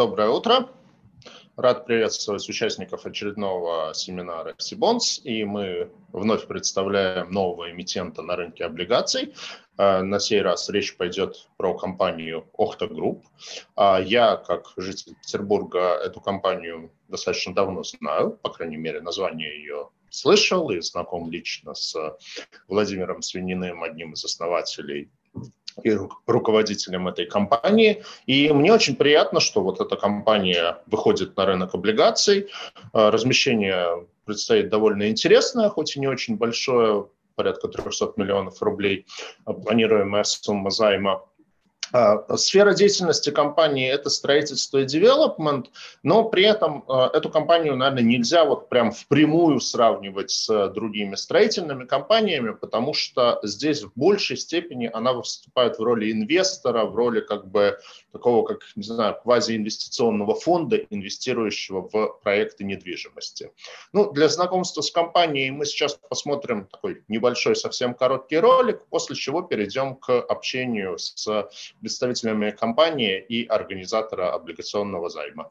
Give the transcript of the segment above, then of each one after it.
Доброе утро. Рад приветствовать участников очередного семинара Cbonds. И мы вновь представляем нового эмитента на рынке облигаций. А, на сей раз речь пойдет про компанию Охта Групп. Я, как житель Петербурга, эту компанию достаточно давно знаю, по крайней мере, название ее слышал и знаком лично с Владимиром Свининым, одним из основателей и руководителем этой компании. И мне очень приятно, что вот эта компания выходит на рынок облигаций. А, размещение предстоит довольно интересное, хоть и не очень большое, порядка 300 миллионов рублей, планируемая сумма займа. А, сфера деятельности компании – это строительство и девелопмент, но при этом а, эту компанию, наверное, нельзя вот прям впрямую сравнивать с другими строительными компаниями, потому что здесь в большей степени она выступает в роли инвестора, в роли как бы такого, как, не знаю, квазиинвестиционного фонда, инвестирующего в проекты недвижимости. Ну, для знакомства с компанией мы сейчас посмотрим такой небольшой, совсем короткий ролик, после чего перейдем к общению с представителями компании и организатора облигационного займа.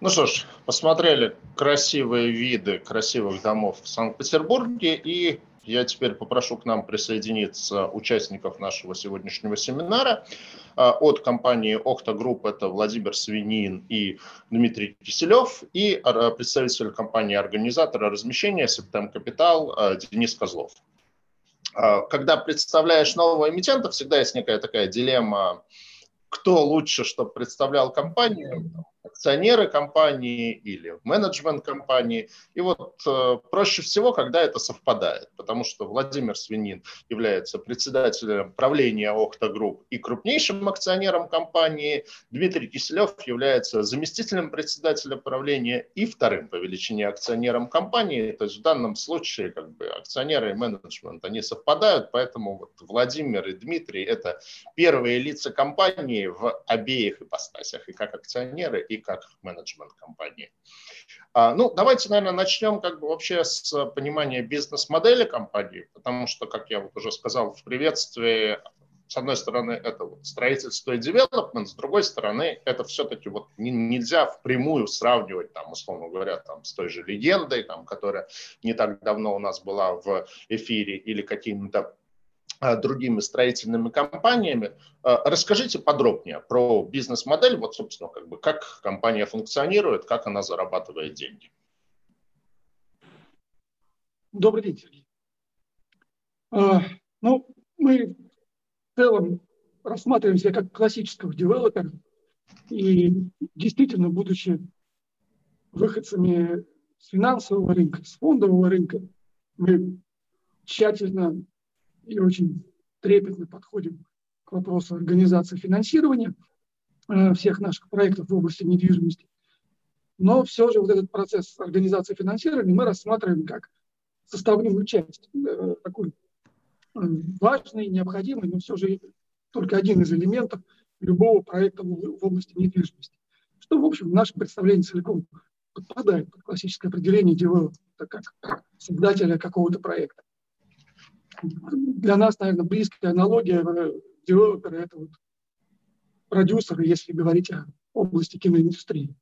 Ну что ж, посмотрели красивые виды красивых домов в Санкт-Петербурге, и я теперь попрошу к нам присоединиться участников нашего сегодняшнего семинара. А, от компании Охта Групп это Владимир Свинин и Дмитрий Киселев, и а, представитель компании-организатора размещения Септем Капитал а, Денис Козлов. Когда представляешь нового эмитента, всегда есть некая такая дилемма, кто лучше, чтобы представлял компанию, акционеры компании или менеджмент компании. И вот э, проще всего, когда это совпадает, потому что Владимир Свинин является председателем правления Охта Групп и крупнейшим акционером компании, Дмитрий Киселев является заместителем председателя правления и вторым по величине акционером компании. То есть в данном случае как бы акционеры и менеджмент, они совпадают, поэтому вот Владимир и Дмитрий – это первые лица компании в обеих ипостасях, и как акционеры, и как менеджмент компании. А, ну, давайте, наверное, начнем как бы вообще с понимания бизнес-модели компании, потому что, как я вот уже сказал в приветствии, с одной стороны, это вот строительство и девелопмент, с другой стороны, это все-таки вот не, нельзя впрямую сравнивать, там, условно говоря, там, с той же легендой, там, которая не так давно у нас была в эфире, или какими-то Э, другими строительными компаниями. Э, расскажите подробнее про бизнес-модель, вот, собственно, как, бы, как компания функционирует, как она зарабатывает деньги. Добрый день, Сергей. А, ну, мы в целом рассматриваем себя как классического девелопера, и действительно, будучи выходцами с финансового рынка, с фондового рынка, мы тщательно и очень трепетно подходим к вопросу организации финансирования э, всех наших проектов в области недвижимости. Но все же вот этот процесс организации финансирования мы рассматриваем как составную часть, э, такой э, важный, необходимый, но все же только один из элементов любого проекта в области недвижимости. что, в общем, в нашем представлении целиком подпадает под классическое определение девелопмента как создателя какого-то проекта. Для нас, наверное, близкая аналогия э, девелопера – это вот продюсеры, если говорить о области киноиндустрии.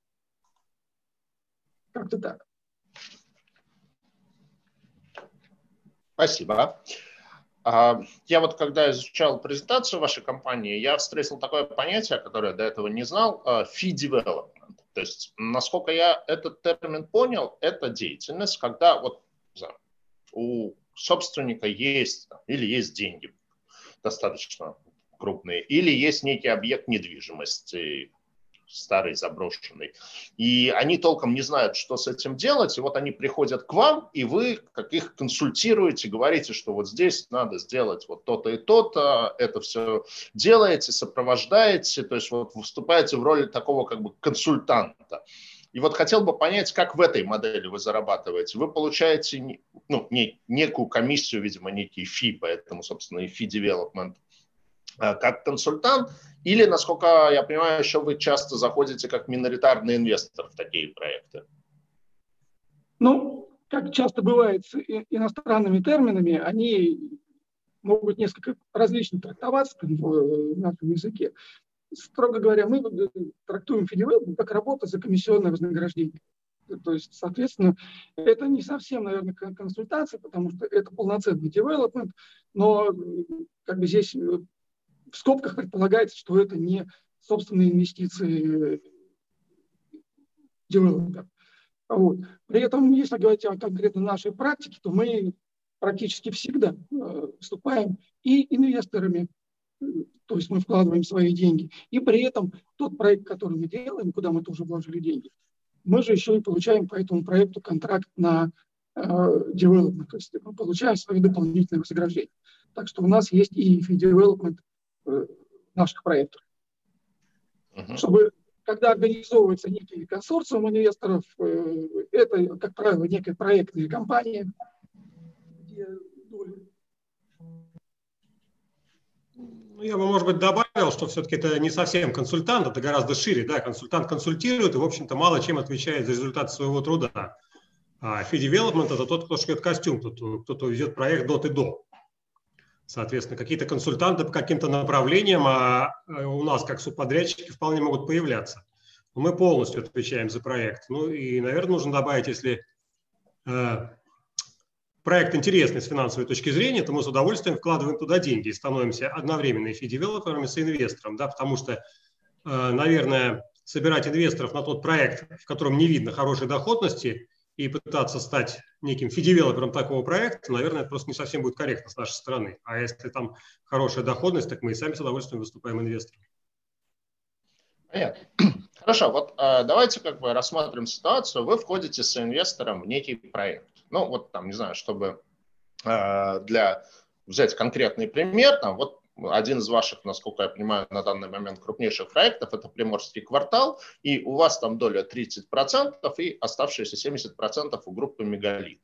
Как-то так. Спасибо. А, я вот когда изучал презентацию вашей компании, я встретил такое понятие, которое до этого не знал, а, fee development. То есть, насколько я этот термин понял, это деятельность, когда вот у собственника есть или есть деньги достаточно крупные, или есть некий объект недвижимости, старый, заброшенный. И они толком не знают, что с этим делать. И вот они приходят к вам, и вы как их консультируете, говорите, что вот здесь надо сделать вот то-то и то-то, это все делаете, сопровождаете, то есть вот выступаете в роли такого как бы консультанта. И вот хотел бы понять, как в этой модели вы зарабатываете. Вы получаете ну, не, некую комиссию, видимо, некий фи, поэтому, собственно, и фи development Э, как консультант, или, насколько я понимаю, еще вы часто заходите как миноритарный инвестор в такие проекты? Ну, как часто бывает с иностранными терминами, они могут несколько различно трактоваться в нашем языке. Строго говоря, мы трактуем fee-develop как работа за комиссионное вознаграждение. То есть, соответственно, это не совсем, наверное, консультация, потому что это полноценный девелопмент, но как бы здесь в скобках предполагается, что это не собственные инвестиции девелопера. Вот. При этом, если говорить о конкретно нашей практике, то мы практически всегда э, выступаем и инвесторами, то есть мы вкладываем свои деньги, и при этом тот проект, который мы делаем, куда мы тоже вложили деньги, мы же еще и получаем по этому проекту контракт на э, development, то есть мы получаем свои дополнительные вознаграждения. Так что у нас есть и development Э, наших проектов. Uh-huh. Чтобы, когда организовывается некий консорциум инвесторов, э, это, как правило, некая проектная компания, где ну, я бы, может быть, добавил, что все-таки это не совсем консультант, это гораздо шире. Да? Консультант консультирует и, в общем-то, мало чем отвечает за результат своего труда. А development – это тот, кто шьет костюм, кто-то, кто ведет проект до и до. Соответственно, какие-то консультанты по каким-то направлениям, а э, у нас, как субподрядчики, вполне могут появляться. Но мы полностью отвечаем за проект. Ну и, наверное, нужно добавить, если э, проект интересный с финансовой точки зрения, то мы с удовольствием вкладываем туда деньги и становимся одновременно и фи-девелоперами, с инвестором, да, потому что, э, наверное, собирать инвесторов на тот проект, в котором не видно хорошей доходности, и пытаться стать неким фидевелопером такого проекта, наверное, это просто не совсем будет корректно с нашей стороны. А если там хорошая доходность, так мы и сами с удовольствием выступаем инвестором. Понятно. Хорошо, вот э, давайте как бы рассмотрим ситуацию. Вы входите с инвестором в некий проект. Ну, вот там, не знаю, чтобы э, для взять конкретный пример, там, вот один из ваших, насколько я понимаю, на данный момент крупнейших проектов – это Приморский квартал, и у вас там доля 30% и оставшиеся 70% у группы Мегалит.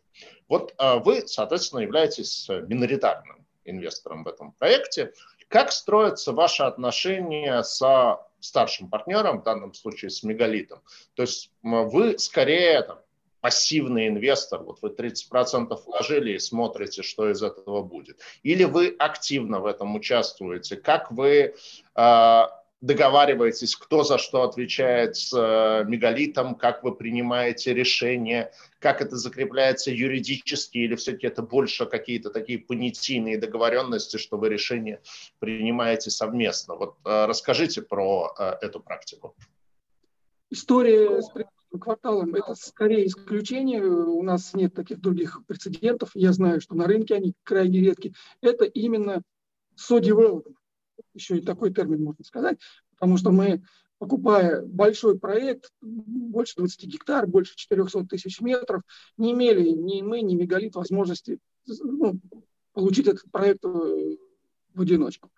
Вот а, вы, соответственно, являетесь миноритарным инвестором в этом проекте. Как строятся ваши отношения со старшим партнером, в данном случае с Мегалитом? То есть вы скорее там, пассивный инвестор, вот вы 30% вложили и смотрите, что из этого будет. Или вы активно в этом участвуете, как вы э, договариваетесь, кто за что отвечает с э, мегалитом, как вы принимаете решения, как это закрепляется юридически, или все-таки это больше какие-то такие понятийные договоренности, что вы решения принимаете совместно. Вот э, расскажите про э, эту практику. История с кварталам это скорее исключение. У нас нет таких других прецедентов. Я знаю, что на рынке они крайне редки. Это именно со-девелопмент. Еще и такой термин можно сказать. Потому что мы, покупая большой проект, больше 20 гектар, больше 400 тысяч метров, не имели ни мы, ни Мегалит возможности ну, получить этот проект в одиночку.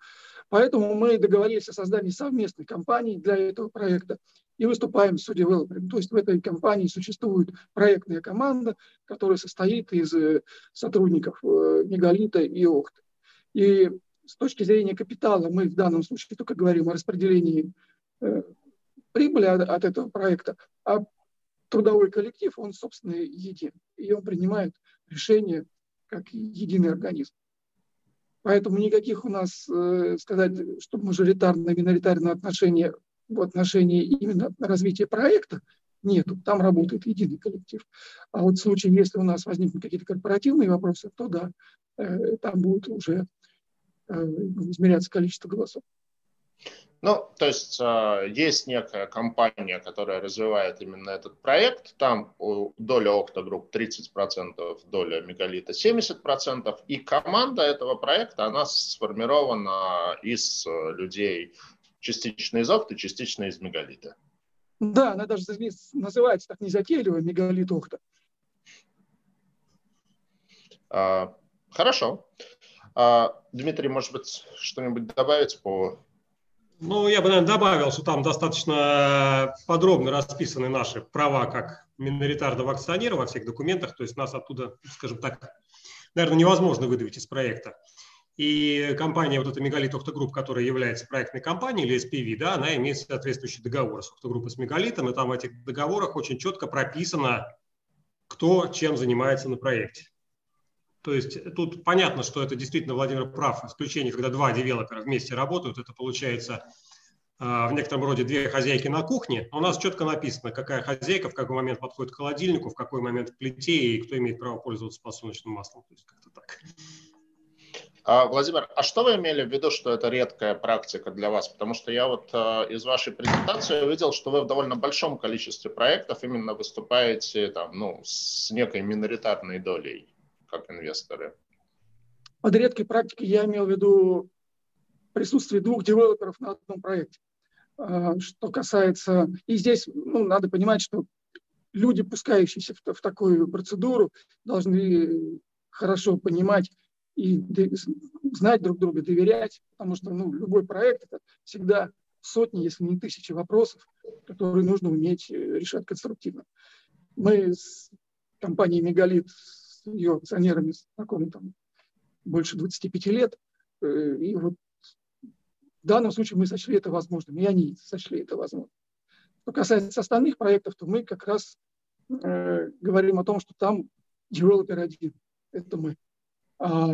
Поэтому мы договорились о создании совместной компании для этого проекта и выступаем с девелопером. То есть в этой компании существует проектная команда, которая состоит из э, сотрудников э, Мегалита и Охты. И с точки зрения капитала мы в данном случае только говорим о распределении э, прибыли от, этого проекта, а трудовой коллектив, он, собственно, един. И он принимает решения как единый организм. Поэтому никаких у нас, сказать, что мажоритарное, миноритарное отношение в отношении именно развития проекта нету. Там работает единый коллектив. А вот в случае, если у нас возникнут какие-то корпоративные вопросы, то да, э, там будет уже э, измеряться количество голосов. Ну, то есть э, есть некая компания, которая развивает именно этот проект. Там доля Octogroup 30%, доля Мегалита 70%. И команда этого проекта, она сформирована из людей частично из Окта, частично из Мегалита. Да, она даже называется так незатейливо Мегалит Окта. А, хорошо. А, Дмитрий, может быть, что-нибудь добавить по ну, я бы, наверное, добавил, что там достаточно подробно расписаны наши права как миноритарного акционера во всех документах, то есть нас оттуда, скажем так, наверное, невозможно выдавить из проекта. И компания, вот эта Мегалит Октогрупп, которая является проектной компанией или SPV, да, она имеет соответствующий договор с Октогруппой с Мегалитом, и там в этих договорах очень четко прописано, кто чем занимается на проекте. То есть тут понятно, что это действительно Владимир прав. Исключение, когда два девелопера вместе работают, это получается а, в некотором роде две хозяйки на кухне. У нас четко написано, какая хозяйка в какой момент подходит к холодильнику, в какой момент к плите и кто имеет право пользоваться подсолнечным маслом. То есть как-то так. А, Владимир, а что вы имели в виду, что это редкая практика для вас? Потому что я вот э, из вашей презентации увидел, что вы в довольно большом количестве проектов именно выступаете там, ну, с некой миноритарной долей как инвесторы? Под редкой практикой я имел в виду присутствие двух девелоперов на одном проекте. А, что касается... И здесь ну, надо понимать, что люди, пускающиеся в, в такую процедуру, должны хорошо понимать и знать друг друга, доверять, потому что ну, любой проект – это всегда сотни, если не тысячи вопросов, которые нужно уметь э, решать конструктивно. Мы с компанией «Мегалит», ее акционерами знакомы там больше 25 лет. Э, и вот в данном случае мы сочли это возможным, и они сочли это возможным. Что касается остальных проектов, то мы как раз э, говорим о том, что там девелопер один, это мы. А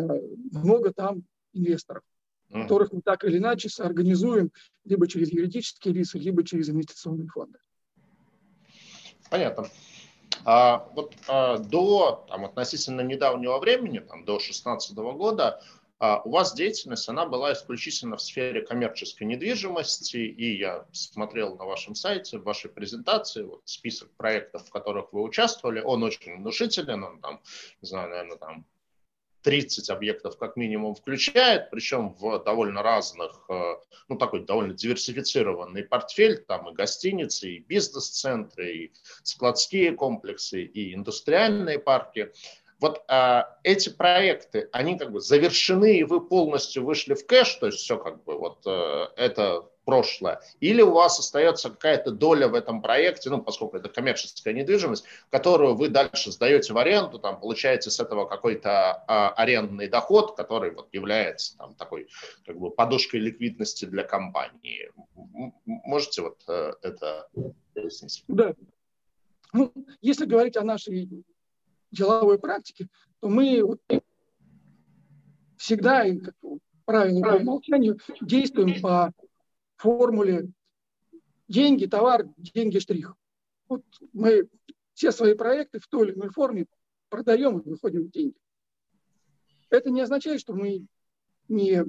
много там инвесторов, mm. которых мы так или иначе организуем либо через юридические лица, либо через инвестиционные фонды. Понятно. А, вот а, до там, относительно недавнего времени, там, до 2016 года, а, у вас деятельность, она была исключительно в сфере коммерческой недвижимости, и я смотрел на вашем сайте, в вашей презентации, вот список проектов, в которых вы участвовали, он очень внушителен, он там, не знаю, наверное, там 30 объектов как минимум включает, причем в довольно разных, э, ну такой довольно диверсифицированный портфель, там и гостиницы, и бизнес-центры, и складские комплексы, и индустриальные парки. Вот а, эти проекты, они как бы завершены, и вы полностью вышли в кэш, то есть все как бы вот а, это прошлое, или у вас остается какая-то доля в этом проекте, ну, поскольку это коммерческая недвижимость, которую вы дальше сдаете в аренду, там, получаете с этого какой-то а, арендный доход, который вот является там такой как бы подушкой ликвидности для компании. Можете вот э, это пояснить? Да. Ну, если говорить о нашей деловой практике, то мы всегда, как правило, по умолчанию, действуем по формуле деньги, товар, деньги, штрих. Вот мы все свои проекты в той или иной форме продаем и выходим в деньги. Это не означает, что мы не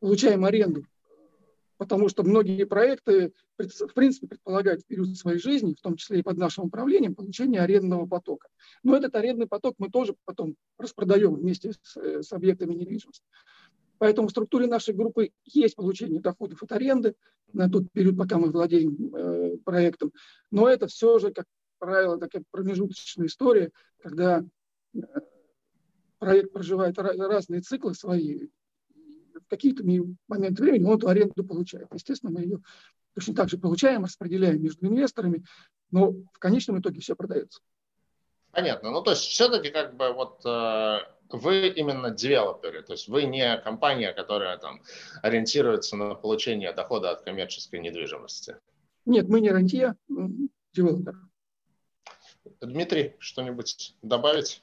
получаем аренду, потому что многие проекты, в принципе, предполагают в период своей жизни, в том числе и под нашим управлением, получение арендного потока. Но этот арендный поток мы тоже потом распродаем вместе с, с объектами недвижимости. Поэтому в структуре нашей группы есть получение доходов от аренды на тот период, пока мы владеем э, проектом. Но это все же, как правило, такая промежуточная история, когда э, проект проживает разные циклы свои. В какие-то моменты времени он эту аренду получает. Естественно, мы ее точно так же получаем, распределяем между инвесторами, но в конечном итоге все продается. Понятно. Ну, то есть все-таки как бы вот э, вы именно девелоперы, то есть вы не компания, которая там ориентируется на получение дохода от коммерческой недвижимости. Нет, мы не рантье, девелопер. Дмитрий, что-нибудь добавить?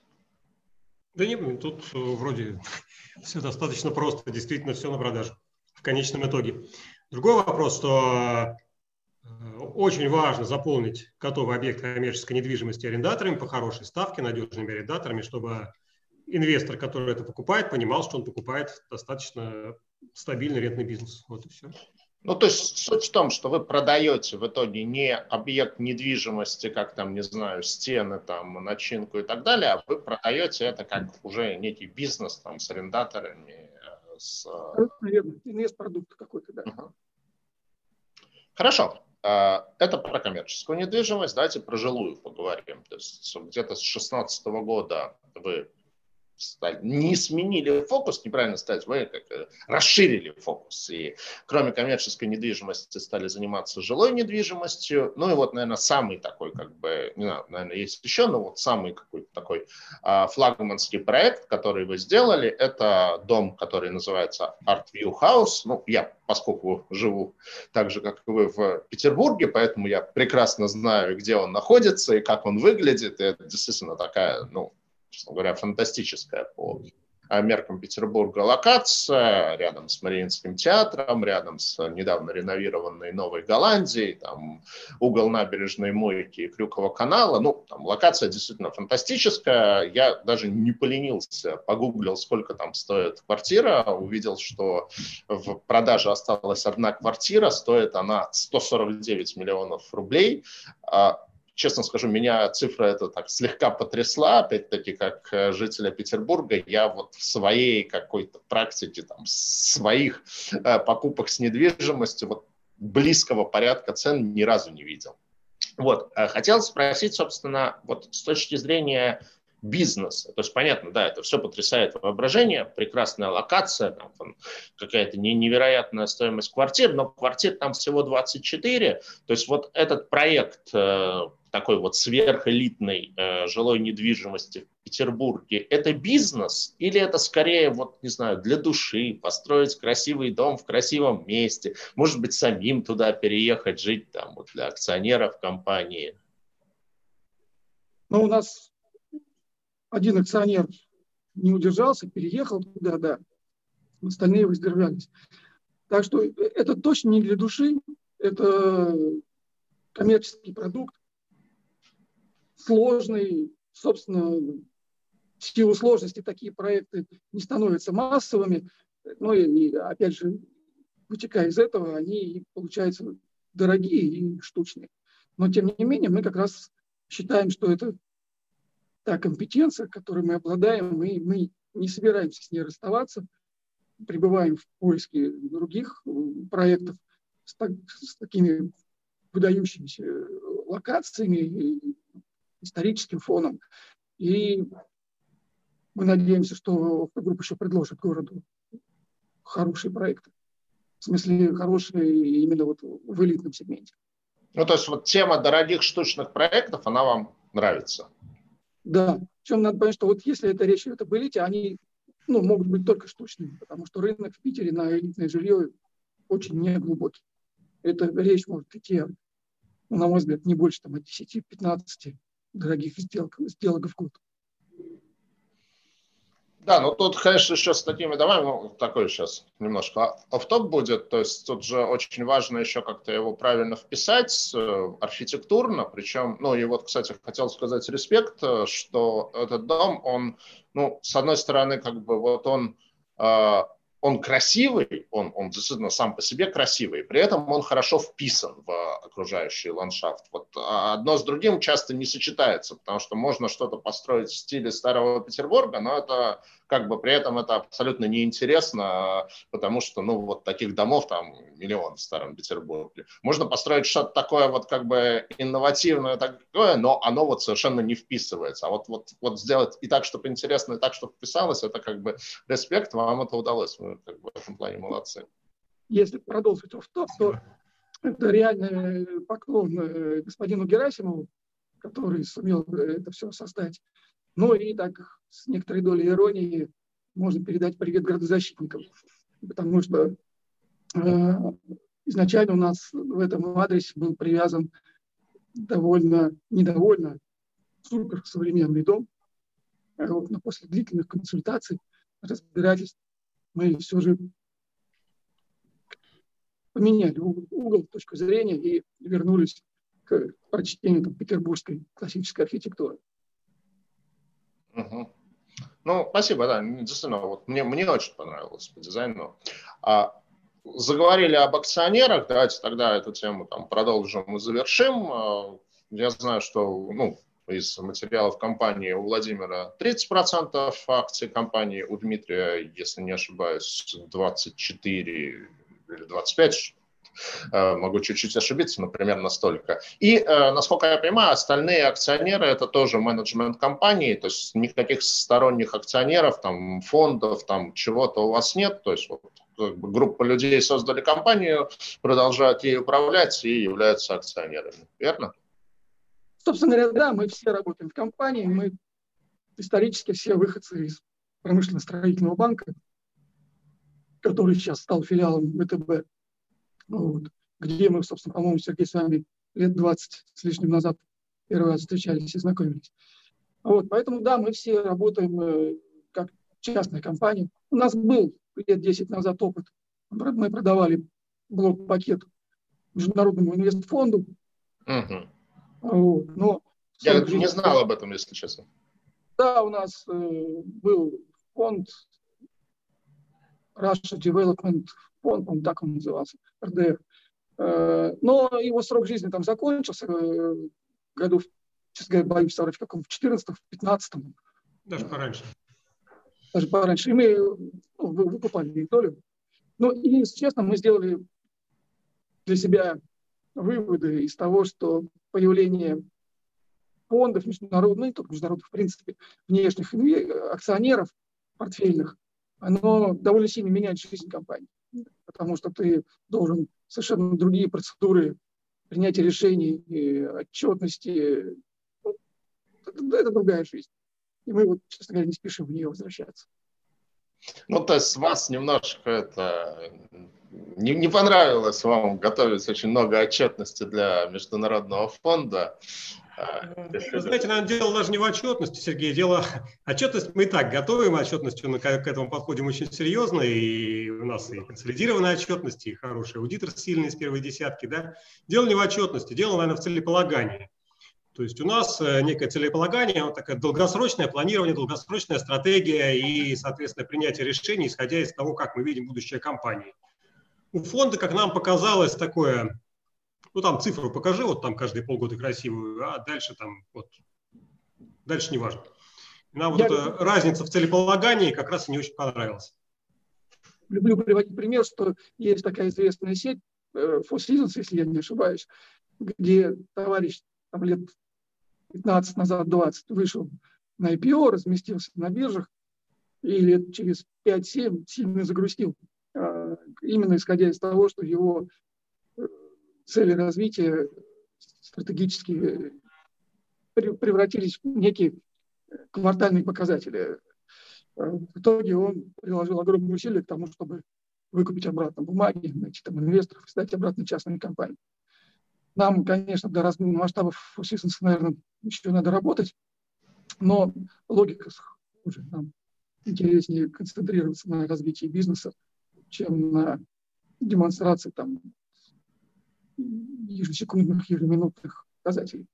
Да нет, тут э, вроде все достаточно просто, действительно все на продажу в конечном итоге. Другой вопрос, что э, очень важно заполнить готовый объект коммерческой недвижимости арендаторами по хорошей ставке, надежными арендаторами, чтобы инвестор, который это покупает, понимал, что он покупает достаточно стабильный рентный бизнес. Вот и все. Ну, то есть суть в том, что вы продаете в итоге не объект недвижимости, как там, не знаю, стены, там, начинку и так далее, а вы продаете это как уже некий бизнес там с арендаторами. Э, с... Наверное, инвест-продукт какой-то, да. Угу. Хорошо. Э, это про коммерческую недвижимость. Давайте про жилую поговорим. То есть где-то с 2016 года вы не сменили фокус, неправильно сказать, вы как э, расширили фокус. И кроме коммерческой недвижимости стали заниматься жилой недвижимостью. Ну и вот, наверное, самый такой, как бы, не знаю, наверное, есть еще, но вот самый какой-то такой а, флагманский проект, который вы сделали, это дом, который называется Art View House. Ну, я, поскольку живу так же, как вы в Петербурге, поэтому я прекрасно знаю, где он находится и как он выглядит. И это действительно такая, ну, честно говоря, фантастическая по меркам Петербурга локация, рядом с Мариинским театром, рядом с недавно реновированной Новой Голландией, там угол набережной Мойки и Крюкова канала. Ну, там локация действительно фантастическая. Я даже не поленился, погуглил, сколько там стоит квартира, увидел, что в продаже осталась одна квартира, стоит она 149 миллионов рублей а честно скажу, меня цифра эта так слегка потрясла, опять-таки, как э, жителя Петербурга, я вот в своей какой-то практике, там, своих э, покупок с недвижимостью, вот близкого порядка цен ни разу не видел. Вот, э, хотел спросить, собственно, вот с точки зрения бизнеса. То есть, понятно, да, это все потрясает воображение, прекрасная локация, там, там какая-то невероятная стоимость квартир, но квартир там всего 24. То есть вот этот проект э, такой вот сверхэлитной э, жилой недвижимости в Петербурге, это бизнес или это скорее, вот не знаю, для души, построить красивый дом в красивом месте, может быть, самим туда переехать, жить там вот для акционеров компании? Ну, у нас один акционер не удержался, переехал туда, да, остальные воздержались. Так что это точно не для души, это коммерческий продукт, сложный, собственно, в силу сложности такие проекты не становятся массовыми, но и, опять же, вытекая из этого, они получаются дорогие и штучные. Но, тем не менее, мы как раз считаем, что это та компетенция, которой мы обладаем, мы, мы не собираемся с ней расставаться, пребываем в поиске других э, проектов с, так, с такими выдающимися локациями и историческим фоном. И мы надеемся, что группа еще предложит городу хорошие проекты. В смысле, хорошие именно вот в элитном сегменте. Ну, то есть вот тема дорогих штучных проектов, она вам нравится? Да, причем надо понять, что вот если это речь идет об элите, они ну, могут быть только штучными, потому что рынок в Питере на элитное жилье очень неглубокий. Это речь может идти, ну, на мой взгляд, не больше там, от 10-15 дорогих сделок, сделок в год. Да, ну тут, конечно, еще с такими домами, ну, такой сейчас немножко автоп будет, то есть тут же очень важно еще как-то его правильно вписать э, архитектурно, причем, ну и вот, кстати, хотел сказать респект, э, что этот дом, он, ну, с одной стороны, как бы вот он э, он красивый, он, он действительно сам по себе красивый, при этом он хорошо вписан в окружающий ландшафт. Вот а одно с другим часто не сочетается, потому что можно что-то построить в стиле Старого Петербурга, но это как бы при этом это абсолютно неинтересно, потому что, ну, вот таких домов там миллион в Старом Петербурге. Можно построить что-то такое вот как бы инновативное такое, но оно вот совершенно не вписывается. А вот, вот, вот сделать и так, чтобы интересно, и так, чтобы вписалось, это как бы респект, вам это удалось. Вы как бы в этом плане молодцы. Если продолжить в то, то это реально поклон э, господину Герасимову, который сумел это все создать. Ну и так с некоторой долей иронии можно передать привет градозащитникам, потому что э, изначально у нас в этом адресе был привязан довольно, недовольно супер современный дом. Вот, но после длительных консультаций, разбирательств, мы все же поменяли угол, точку зрения и вернулись к прочтению там, петербургской классической архитектуры. Угу. Ну, спасибо, да, действительно, вот мне, мне очень понравилось по дизайну. А, заговорили об акционерах, давайте тогда эту тему там продолжим и завершим. А, я знаю, что ну, из материалов компании у Владимира 30% акций компании, у Дмитрия, если не ошибаюсь, 24 или 25, э, могу чуть-чуть ошибиться, но примерно столько. И, э, насколько я понимаю, остальные акционеры – это тоже менеджмент компании, то есть никаких сторонних акционеров, там, фондов, там, чего-то у вас нет, то есть вот, группа людей создали компанию, продолжают ей управлять и являются акционерами, верно? Собственно говоря, да, мы все работаем в компании, мы исторически все выходцы из промышленно-строительного банка, который сейчас стал филиалом ВТБ, вот, где мы, собственно, по-моему, Сергей с вами лет 20 с лишним назад первый раз встречались и знакомились. Вот, поэтому, да, мы все работаем э, как частная компания. У нас был лет 10 назад опыт. Мы продавали блок-пакет Международному инвестфонду. Угу. Вот, но Я не знал об этом, если честно. Да, у нас э, был фонд Russia Development Fund, он так он назывался, РДФ. Э, но его срок жизни там закончился э, году, честно говоря, боюсь соврать, в каком, в 14 в 15 Даже пораньше. Даже пораньше. И мы ну, выкупали их долю. Ну, и, если честно, мы сделали для себя выводы из того, что появление фондов международных, ну не только международных, в принципе, внешних акционеров портфельных, оно довольно сильно меняет жизнь компании, потому что ты должен совершенно другие процедуры принятия решений, отчетности. Ну, это, другая жизнь. И мы, вот, честно говоря, не спешим в нее возвращаться. Ну, то есть вас немножко это не, не понравилось вам готовить очень много отчетности для Международного фонда. А, Вы знаете, наверное, дело даже не в отчетности, Сергей. Дело отчетность мы и так готовим, отчетностью мы к этому подходим очень серьезно, и у нас и консолидированная отчетность, и хороший аудитор сильный из первой десятки. Да? Дело не в отчетности, дело, наверное, в целеполагании. То есть у нас э, некое целеполагание, вот такое долгосрочное планирование, долгосрочная стратегия и, соответственно, принятие решений, исходя из того, как мы видим будущее компании. У фонда, как нам показалось, такое, ну там цифру покажи, вот там каждые полгода красивую, а дальше там вот, дальше не важно. Нам вот Я... эта разница в целеполагании как раз не очень понравилась. Люблю приводить пример, что есть такая известная сеть, э, Seasons, если я не ошибаюсь, где товарищ там, лет 15 назад, 20, вышел на IPO, разместился на биржах, и лет через 5-7 сильно загрустил. А, именно исходя из того, что его цели развития стратегически превратились в некие квартальные показатели. А, в итоге он приложил огромные усилия к тому, чтобы выкупить обратно бумаги, найти там инвесторов стать обратно частной компанией. Нам, конечно, до разных масштабов Systems, наверное, еще надо работать, но логика уже нам интереснее концентрироваться на развитии бизнеса, чем на демонстрации там ежесекундных, ежеминутных показателей.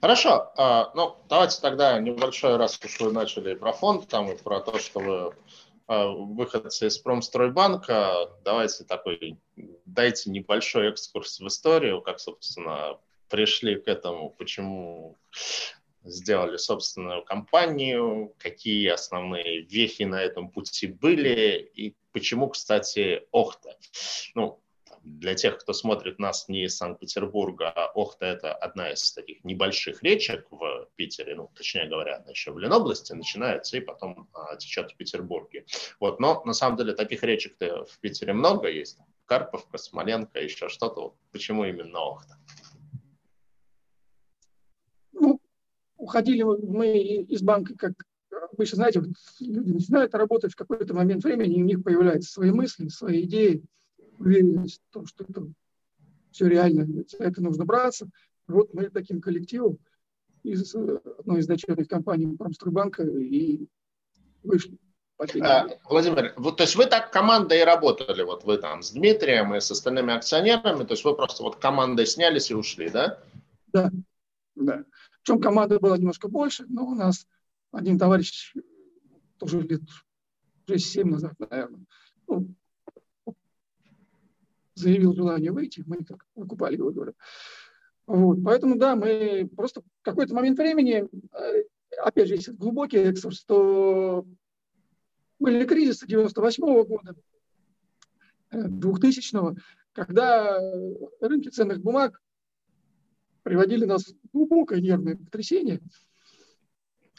Хорошо. А, ну, давайте тогда небольшой раз, уж вы начали про фонд там и про то, что вы а, выходцы из Промстройбанка, давайте такой, дайте небольшой экскурс в историю, как, собственно, пришли к этому, почему сделали собственную компанию, какие основные вехи на этом пути были и почему, кстати, Охта. Ну, для тех, кто смотрит нас не из Санкт-Петербурга, а Охта – это одна из таких небольших речек в Питере, ну, точнее говоря, она еще в Ленобласти начинается и потом а, течет в Петербурге. Вот, но на самом деле таких речек-то в Питере много есть. Карповка, Смоленко, еще что-то. Вот почему именно Охта? Ну, уходили мы из банка как обычно, знаете, вот люди начинают работать в какой-то момент времени, и у них появляются свои мысли, свои идеи, уверенность в том, что это все реально, за это нужно браться. Вот мы таким коллективом из одной из дочерних компаний Промстройбанка и вышли. А, Владимир, вот, то есть вы так командой и работали, вот вы там с Дмитрием и с остальными акционерами, то есть вы просто вот командой снялись и ушли, да? Да, да. Причем команда была немножко больше, но у нас один товарищ тоже лет 6-7 назад, наверное, ну, заявил желание выйти, мы как выкупали его долю. Вот, поэтому, да, мы просто в какой-то момент времени, э, опять же, если глубокий экскурс, то были кризисы 98 -го года, 2000-го, э, когда рынки ценных бумаг приводили нас в глубокое нервное потрясение.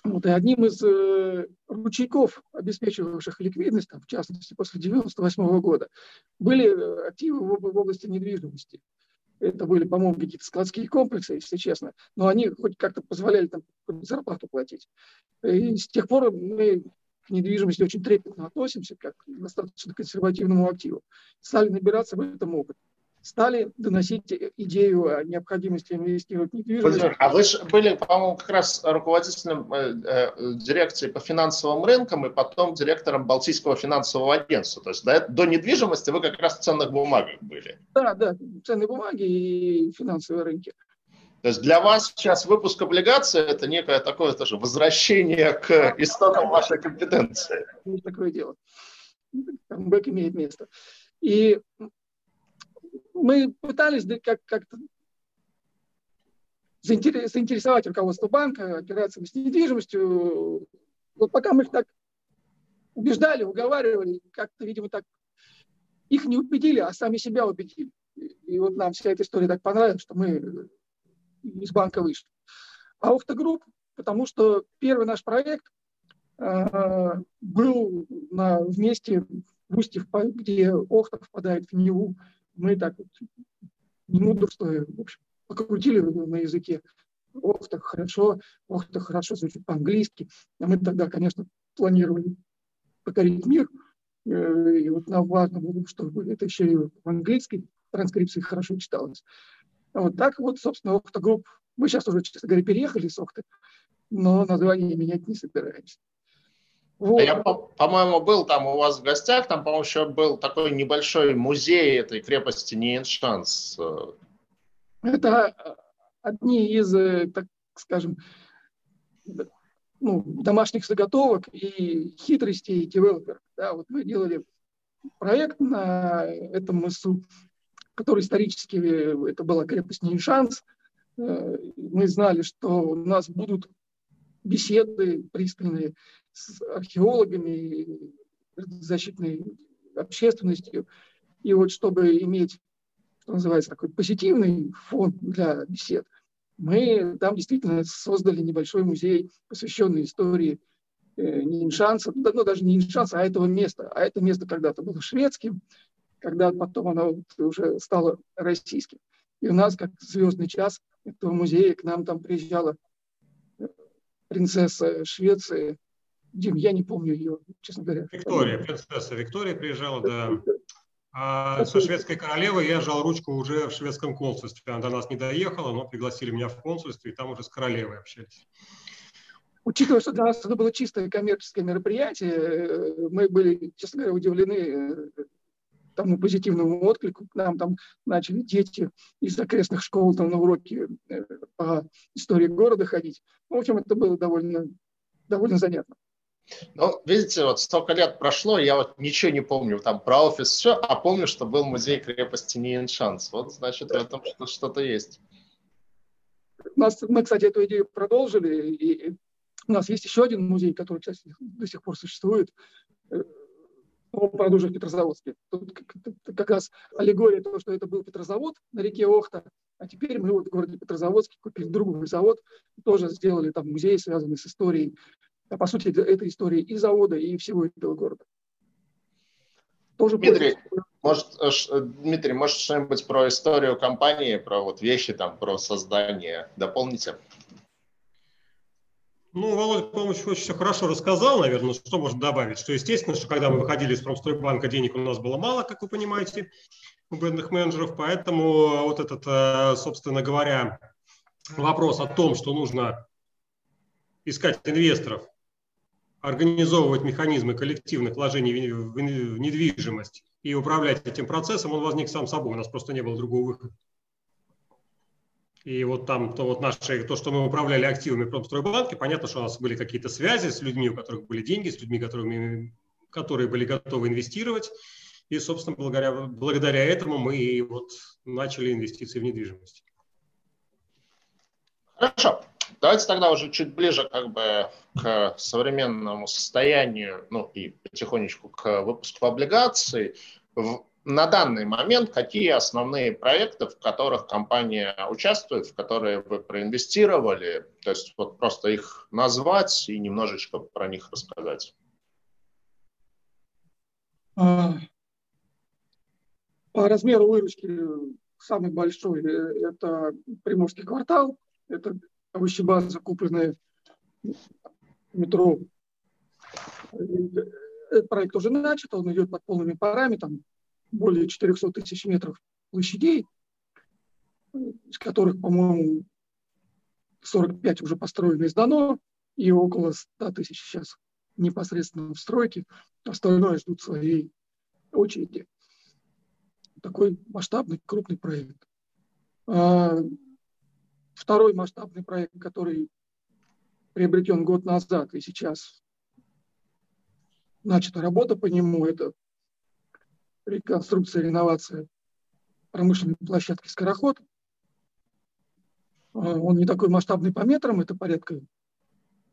Вот, и одним из э, ручейков, обеспечивавших ликвидность, там, в частности, после 1998 года, были э, активы в, в области недвижимости. Это были, по-моему, какие-то складские комплексы, если честно, но они хоть как-то позволяли там зарплату платить. И с тех пор мы к недвижимости очень трепетно относимся, как к достаточно консервативному активу. Стали набираться в этом опыт. Стали доносить идею о необходимости инвестировать в недвижимость. А вы же были, по-моему, как раз руководителем э, э, дирекции по финансовым рынкам и потом директором Балтийского финансового агентства. То есть до, до недвижимости вы как раз в ценных бумагах были. Да, да, ценные бумаги и финансовые рынки. То есть для вас сейчас выпуск облигаций – это некое такое тоже возвращение к истокам вашей компетенции. Такое дело. Камбэк имеет место. И мы пытались как- как-то заинтересовать руководство банка операциями с недвижимостью. Вот пока мы их так убеждали, уговаривали, как-то, видимо, так их не убедили, а сами себя убедили. И вот нам вся эта история так понравилась, что мы из банка вышли. А Охта-групп, потому что первый наш проект э, был на, вместе в Устье, где Охта впадает в Неву. Мы так вот, не мудрствуя, в общем, покрутили на языке. Охта хорошо, Охта хорошо звучит по-английски. А мы тогда, конечно, планировали покорить мир. Э, и вот нам важно было, чтобы это еще и в английской транскрипции хорошо читалось. Вот так вот, собственно, Охта Групп. Мы сейчас уже, честно говоря, переехали с Охты, но название менять не собираемся. Вот. Я, по-моему, был там у вас в гостях, там, по-моему, еще был такой небольшой музей этой крепости Ниеншанс. Это одни из, э, так скажем, ну, домашних заготовок и хитростей девелоперов. Да, вот мы делали проект на этом мысу, который исторически э, это была крепость Ниншанс. Э, мы знали, что у нас будут беседы пристальные с археологами, защитной общественностью. И вот чтобы иметь, что называется, такой позитивный фон для бесед, мы там действительно создали небольшой музей, посвященный истории э, Ниншанса, ну даже не Ниншанса, а этого места. А это место когда-то было шведским, когда потом оно уже стало российским. И у нас, как звездный час этого музея, к нам там приезжала э, принцесса Швеции. Дим, я не помню ее, честно говоря. Виктория, принцесса Виктория приезжала, да. А со шведской королевой я жал ручку уже в шведском консульстве. Она до нас не доехала, но пригласили меня в консульство, и там уже с королевой общались. Учитывая, что для нас это было чистое коммерческое мероприятие, э, мы были, честно говоря, удивлены э, тому позитивному отклику. К нам там начали дети из окрестных школ там, на уроки э, по истории города ходить. В общем, это было довольно, довольно занятно. Ну, видите, вот столько лет прошло, я вот ничего не помню там про офис, все, а помню, что был музей крепости Ниеншанс. Вот, значит, в этом что-то есть. У нас, мы, кстати, эту идею продолжили, и у нас есть еще один музей, который, кстати, до сих пор существует, э, он, уже в Петрозаводске. Тут как раз аллегория того, что это был Петрозавод на реке Охта, а теперь мы вот в городе Петрозаводске купили другой завод, тоже сделали там музей, связанный с историей. А по сути, это история и завода, и всего этого города. Тоже Дмитрий, может, э, э, Дмитрий, может что-нибудь про историю компании, про вот вещи там, про создание дополните? Ну, Володя, по-моему, очень все хорошо рассказал, наверное, что можно добавить. Что, естественно, что когда мы выходили из Промстройбанка, денег у нас было мало, как вы понимаете, у бедных менеджеров, поэтому вот этот, э, собственно говоря, вопрос о том, что нужно искать инвесторов, организовывать механизмы коллективных вложений в недвижимость и управлять этим процессом, он возник сам собой, у нас просто не было другого выхода. И вот там то, вот наши, то, что мы управляли активами Промстройбанке, понятно, что у нас были какие-то связи с людьми, у которых были деньги, с людьми, которыми, которые были готовы инвестировать. И, собственно, благодаря, благодаря этому мы и вот начали инвестиции в недвижимость. Хорошо. Давайте тогда уже чуть ближе как бы к современному состоянию, ну и потихонечку к выпуску облигаций на данный момент какие основные проекты, в которых компания участвует, в которые вы проинвестировали? То есть вот просто их назвать и немножечко про них рассказать. А, по размеру выручки самый большой – это Приморский квартал, это овощебаза, купленная метро. Этот проект уже начат, он идет под полными парами, там более 400 тысяч метров площадей, из которых, по-моему, 45 уже построено и сдано, и около 100 тысяч сейчас непосредственно в стройке. Остальное ждут своей очереди. Такой масштабный, крупный проект. Второй масштабный проект, который приобретен год назад и сейчас начата работа по нему, это реконструкция, реновация промышленной площадки «Скороход». А, он не такой масштабный по метрам, это порядка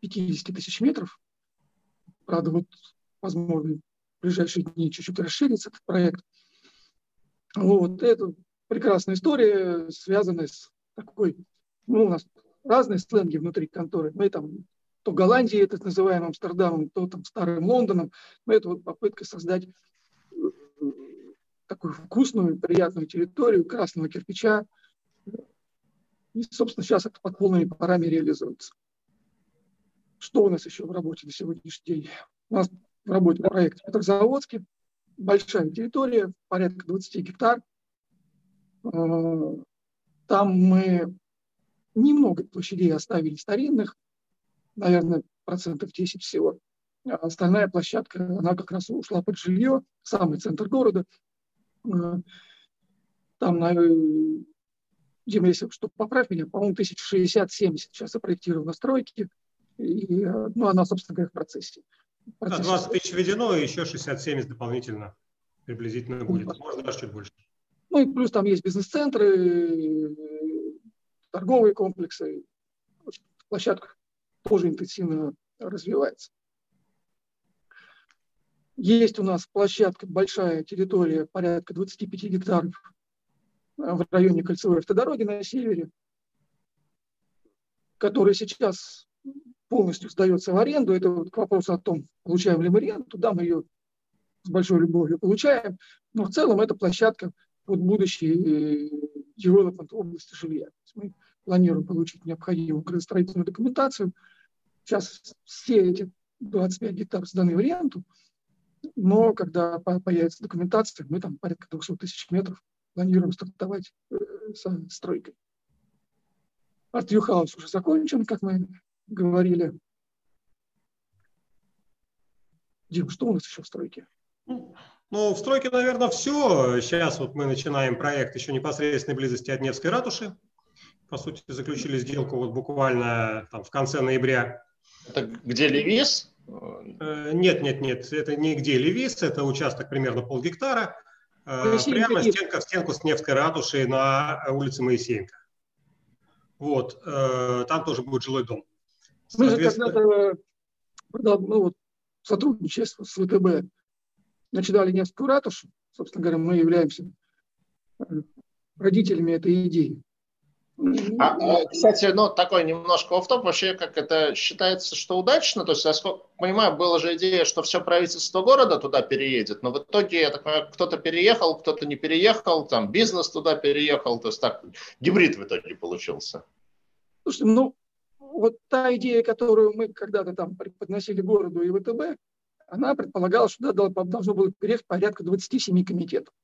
50 тысяч метров. Правда, вот, возможно, в ближайшие дни чуть-чуть расширится этот проект. Вот, это прекрасная история, связанная с такой, ну, у нас разные сленги внутри конторы. Мы там то Голландией, так называемым Амстердамом, то там старым Лондоном. Но это вот попытка создать такую вкусную, приятную территорию красного кирпича. И, собственно, сейчас это под полными парами реализуется. Что у нас еще в работе на сегодняшний день? У нас в работе проект Петрозаводский. Большая территория, порядка 20 гектар. А, там мы немного площадей оставили старинных, наверное, процентов 10 всего. А остальная площадка, она как раз ушла под жилье, самый центр города. Э, там, на, Дима, если что, поправь меня, по-моему, 1060-70 сейчас запроектировано стройки, и, э, ну, она, собственно говоря, в процессе. В процессе. 20 тысяч введено, и еще 60-70 дополнительно приблизительно будет, может, даже чуть больше. Ну и плюс там есть бизнес-центры, торговые комплексы. Площадка тоже интенсивно развивается. Есть у нас площадка, большая территория, порядка 25 гектаров э, в районе кольцевой автодороги на севере, которая сейчас полностью сдается в аренду. Это вот к вопросу о том, получаем ли мы ренту. Да, мы ее с большой любовью получаем, но в целом это площадка под будущий девелопмент области жилья. Мы планируем получить необходимую градостроительную документацию. Сейчас все эти 25 гектаров сданы в аренду – но когда появится документация, мы там порядка 200 тысяч метров планируем стартовать э, со стройкой. Арт-Хаус уже закончен, как мы говорили. Дим, что у нас еще в стройке? Ну, в стройке, наверное, все. Сейчас вот мы начинаем проект еще непосредственной близости от Невской ратуши. По сути, заключили сделку вот буквально там в конце ноября. Это где Левис? Э, нет, нет, нет, это нигде Левис, это участок примерно полгектара, э, прямо стенка в стенку с Невской ратушей на улице Моисеенко. Вот, э, там тоже будет жилой дом. Мы же когда-то, ну, вот, сотрудничая с ВТБ, начинали Невскую ратушу, собственно говоря, мы являемся родителями этой идеи. А, а, кстати, ну, такой немножко офф-топ. Вообще, как это считается, что удачно? То есть, я сколько понимаю, была же идея, что все правительство города туда переедет, но в итоге, я так понимаю, кто-то переехал, кто-то не переехал, там бизнес туда переехал. То есть, так, гибрид в итоге получился. Слушайте, ну, вот та идея, которую мы когда-то там преподносили городу и ВТБ, она предполагала, что туда должно было переехать порядка 27 комитетов.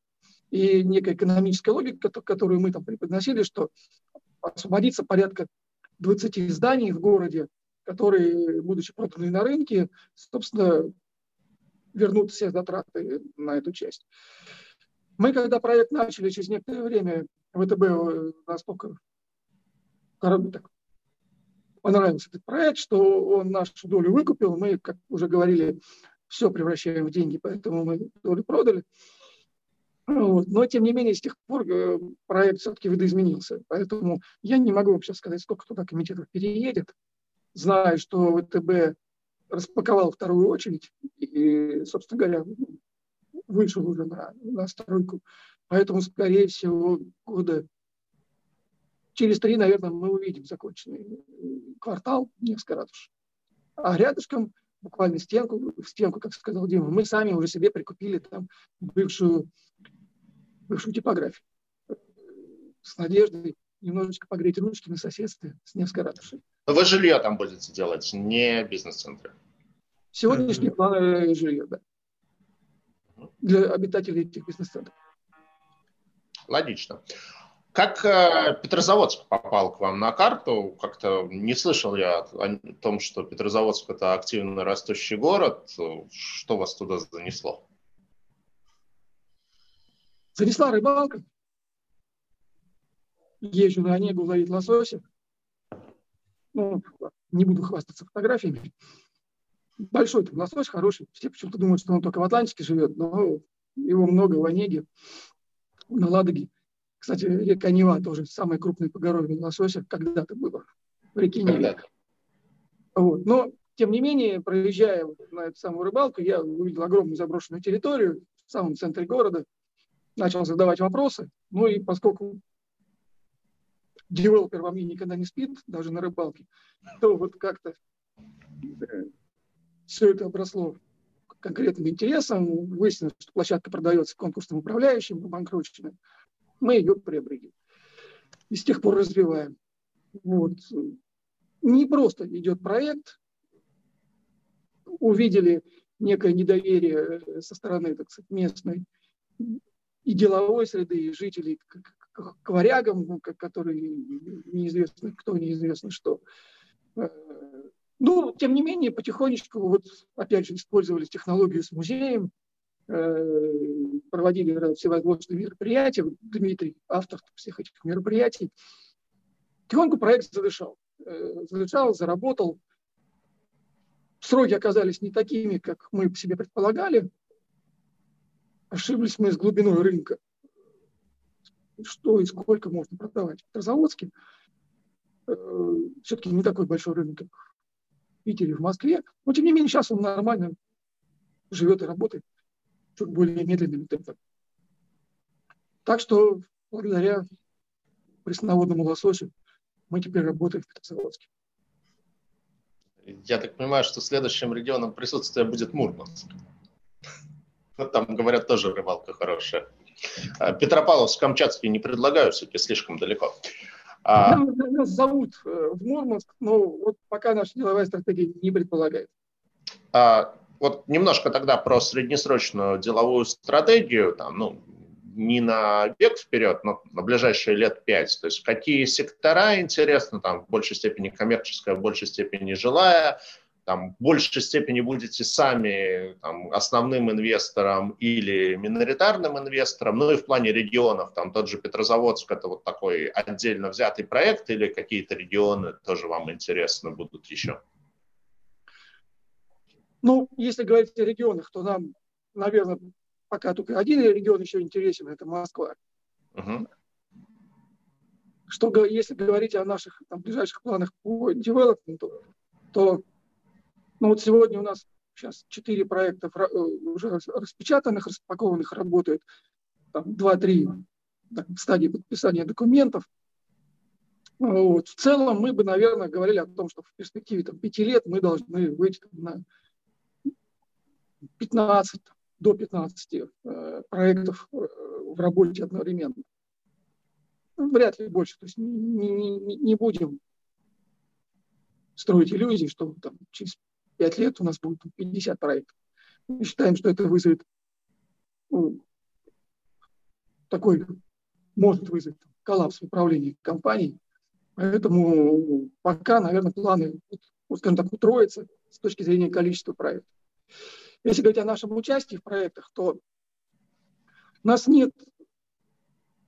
И некая экономическая логика, которую мы там преподносили, что освободится порядка 20 зданий в городе, которые, будучи проданы на рынке, собственно, вернут все затраты на эту часть. Мы, когда проект начали, через некоторое время ВТБ э, настолько так, понравился этот проект, что он нашу долю выкупил. Мы, как уже говорили, все превращаем в деньги, поэтому мы долю продали. Вот. Но, тем не менее, с тех пор э, проект все-таки видоизменился. Поэтому я не могу вообще сказать, сколько туда комитетов переедет. Знаю, что ВТБ распаковал вторую очередь и, собственно говоря, вышел уже на, на стройку. Поэтому, скорее всего, года через три, наверное, мы увидим законченный квартал несколько раз. А рядышком, буквально стенку, стенку, как сказал Дима, мы сами уже себе прикупили там бывшую бывшую типографию с надеждой немножечко погреть ручки на соседстве с Невской ратушей. Но вы жилье там будете делать, не бизнес-центры? Сегодняшний план жилье, да. Для обитателей этих бизнес-центров. Логично. Как э, Петрозаводск попал к вам на карту? Как-то не слышал я о том, что Петрозаводск это активно растущий город. Что вас туда занесло? Занесла рыбалка. Езжу на Онегу ловить лосося. Ну, не буду хвастаться фотографиями. Большой там лосось, хороший. Все почему-то думают, что он только в Атлантике живет, но его много в Онеге, на Ладоге. Кстати, река Нева тоже самый крупный по горовью лосося когда-то было в реке Неве. Вот. Но, тем не менее, проезжая на эту самую рыбалку, я увидел огромную заброшенную территорию в самом центре города – начал задавать вопросы. Ну и поскольку девелопер во мне никогда не спит, даже на рыбалке, то вот как-то э, все это обросло конкретным интересом. Выяснилось, что площадка продается конкурсным управляющим, обанкроченным. Мы ее приобрели. И с тех пор развиваем. Вот. Не просто идет проект. Увидели некое недоверие со стороны так сказать, местной и деловой среды, и жителей к, к, к варягам, ну, которые неизвестно кто, неизвестно что. Э, ну, тем не менее, потихонечку, вот опять же, использовали технологию с музеем, э, проводили всевозможные мероприятия. Дмитрий, автор всех этих мероприятий. Тихонько проект задышал. Э, задышал, заработал. Сроки оказались не такими, как мы себе предполагали. Ошиблись мы с глубиной рынка. Что и сколько можно продавать. В Петрозаводске э, все-таки не такой большой рынок, как в Питере, в Москве. Но, тем не менее, сейчас он нормально живет и работает чуть более медленными темпами. Так что благодаря пресноводному лососю мы теперь работаем в Петрозаводске. Я так понимаю, что следующим регионом присутствия будет Мурманск. Ну, там, говорят, тоже рыбалка хорошая. А, Петропавловск, Камчатский не предлагаю, все-таки слишком далеко. А... Нас зовут э, в Мурманск, но вот пока наша деловая стратегия не предполагает. А, вот немножко тогда про среднесрочную деловую стратегию, там, ну, не на век вперед, но на ближайшие лет пять. То есть какие сектора интересны, там, в большей степени коммерческая, в большей степени жилая, там, в большей степени будете сами там, основным инвестором или миноритарным инвестором, ну и в плане регионов, там тот же Петрозаводск, это вот такой отдельно взятый проект или какие-то регионы тоже вам интересны будут еще? Ну, если говорить о регионах, то нам, наверное, пока только один регион еще интересен, это Москва. Угу. Что, если говорить о наших там, ближайших планах по девелопменту, то ну вот сегодня у нас сейчас четыре проекта э, уже распечатанных, распакованных работают, там два-три в стадии подписания документов. Вот. В целом мы бы, наверное, говорили о том, что в перспективе там, пяти лет мы должны выйти на 15, до 15 э, проектов э, в работе одновременно. Вряд ли больше. То есть не, не, не будем строить иллюзии, что там, через 5 лет у нас будет 50 проектов. Мы считаем, что это вызовет ну, такой, может вызвать коллапс в управлении компанией. Поэтому пока, наверное, планы, вот, скажем так, утроятся с точки зрения количества проектов. Если говорить о нашем участии в проектах, то у нас нет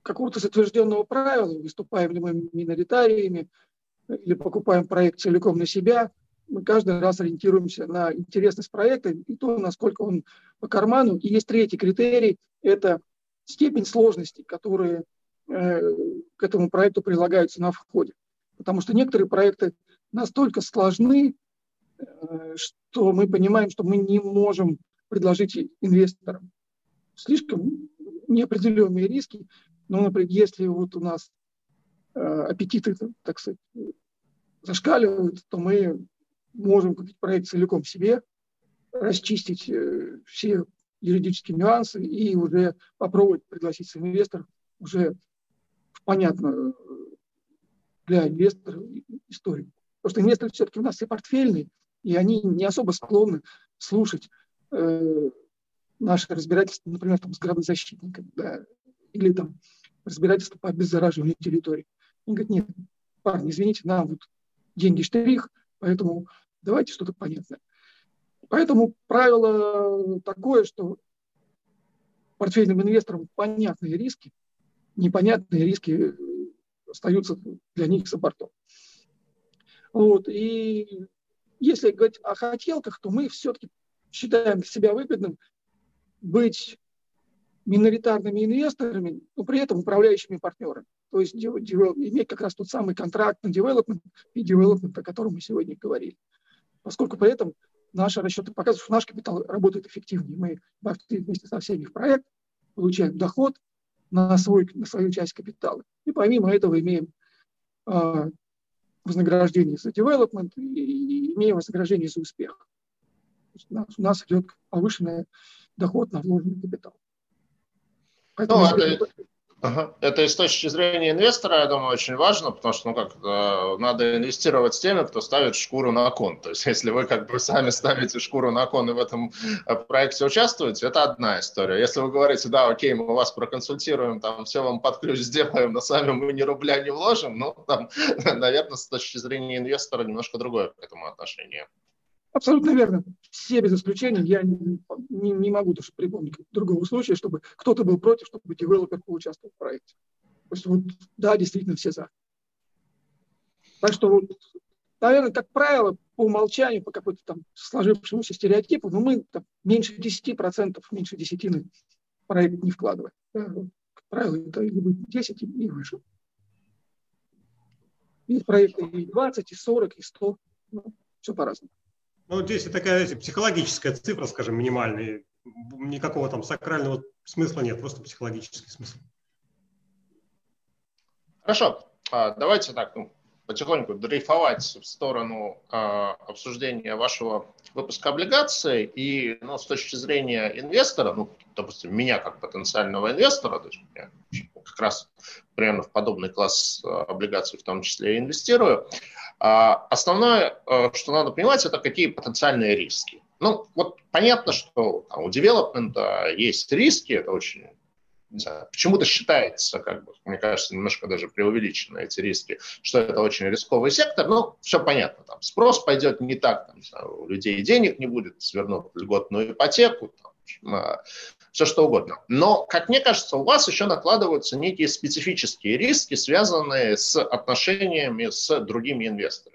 какого-то затвержденного правила, выступаем ли мы миноритариями или покупаем проект целиком на себя. Мы каждый раз ориентируемся на интересность проекта и то, насколько он по карману. И есть третий критерий – это степень сложности, которые э, к этому проекту прилагаются на входе. Потому что некоторые проекты настолько сложны, что мы понимаем, что мы не можем предложить инвесторам слишком неопределенные риски. Ну, например, если вот у нас э, аппетиты, так сказать, зашкаливают, то мы можем купить проект целиком себе, расчистить э, все юридические нюансы и уже попробовать пригласить инвесторов уже в понятную для инвесторов историю. Потому что инвесторы все-таки у нас все портфельные, и они не особо склонны слушать э, наше разбирательство, например, там, с градозащитниками, да, или там разбирательство по обеззараживанию территории. Они говорят, нет, парни, извините, нам вот деньги штрих, поэтому давайте что-то понятное. Поэтому правило такое, что портфельным инвесторам понятные риски, непонятные риски остаются для них за бортом. Вот. И если говорить о хотелках, то мы все-таки считаем себя выгодным быть миноритарными инвесторами, но при этом управляющими партнерами. То есть иметь как раз тот самый контракт на development и development, о котором мы сегодня говорили. Поскольку при этом наши расчеты показывают, что наш капитал работает эффективнее. Мы вместе со всеми в проект, получаем доход на, свой, на свою часть капитала. И помимо этого имеем э, вознаграждение за development и, и имеем вознаграждение за успех. У нас, у нас идет повышенный доход на вложенный капитал. Поэтому ну, это, Ага. Это и с точки зрения инвестора, я думаю, очень важно, потому что ну, как, надо инвестировать с теми, кто ставит шкуру на кон. То есть если вы как бы сами ставите шкуру на кон и в этом э, проекте участвуете, это одна история. Если вы говорите, да, окей, мы вас проконсультируем, там все вам под ключ сделаем, но сами мы ни рубля не вложим, ну, там, наверное, с точки зрения инвестора немножко другое к этому отношение. Абсолютно верно. Все без исключения. Я не, не, не могу даже припомнить другого случая, чтобы кто-то был против, чтобы девелопер поучаствовал в проекте. То есть вот, да, действительно все за. Так что, вот, наверное, как правило, по умолчанию, по какой-то там сложившемуся стереотипу, ну, мы там, меньше 10%, меньше десятины проект не вкладываем. Да, как правило, это либо 10 и выше. Есть проекты и 20, и 40, и 100. Ну, все по-разному. Ну, здесь такая психологическая цифра, скажем, минимальная. Никакого там сакрального смысла нет, просто психологический смысл. Хорошо. А, давайте так, ну, потихоньку дрейфовать в сторону э, обсуждения вашего выпуска облигаций. И ну, с точки зрения инвестора, ну, допустим, меня как потенциального инвестора, то есть я как раз примерно в подобный класс облигаций в том числе инвестирую, а, основное, э, что надо понимать, это какие потенциальные риски. Ну, вот понятно, что там, у девелопмента есть риски, это очень почему-то считается, как бы, мне кажется, немножко даже преувеличено эти риски, что это очень рисковый сектор, но все понятно, там спрос пойдет не так, там, знаю, у людей денег не будет, свернут льготную ипотеку, там, все что угодно. Но, как мне кажется, у вас еще накладываются некие специфические риски, связанные с отношениями с другими инвесторами.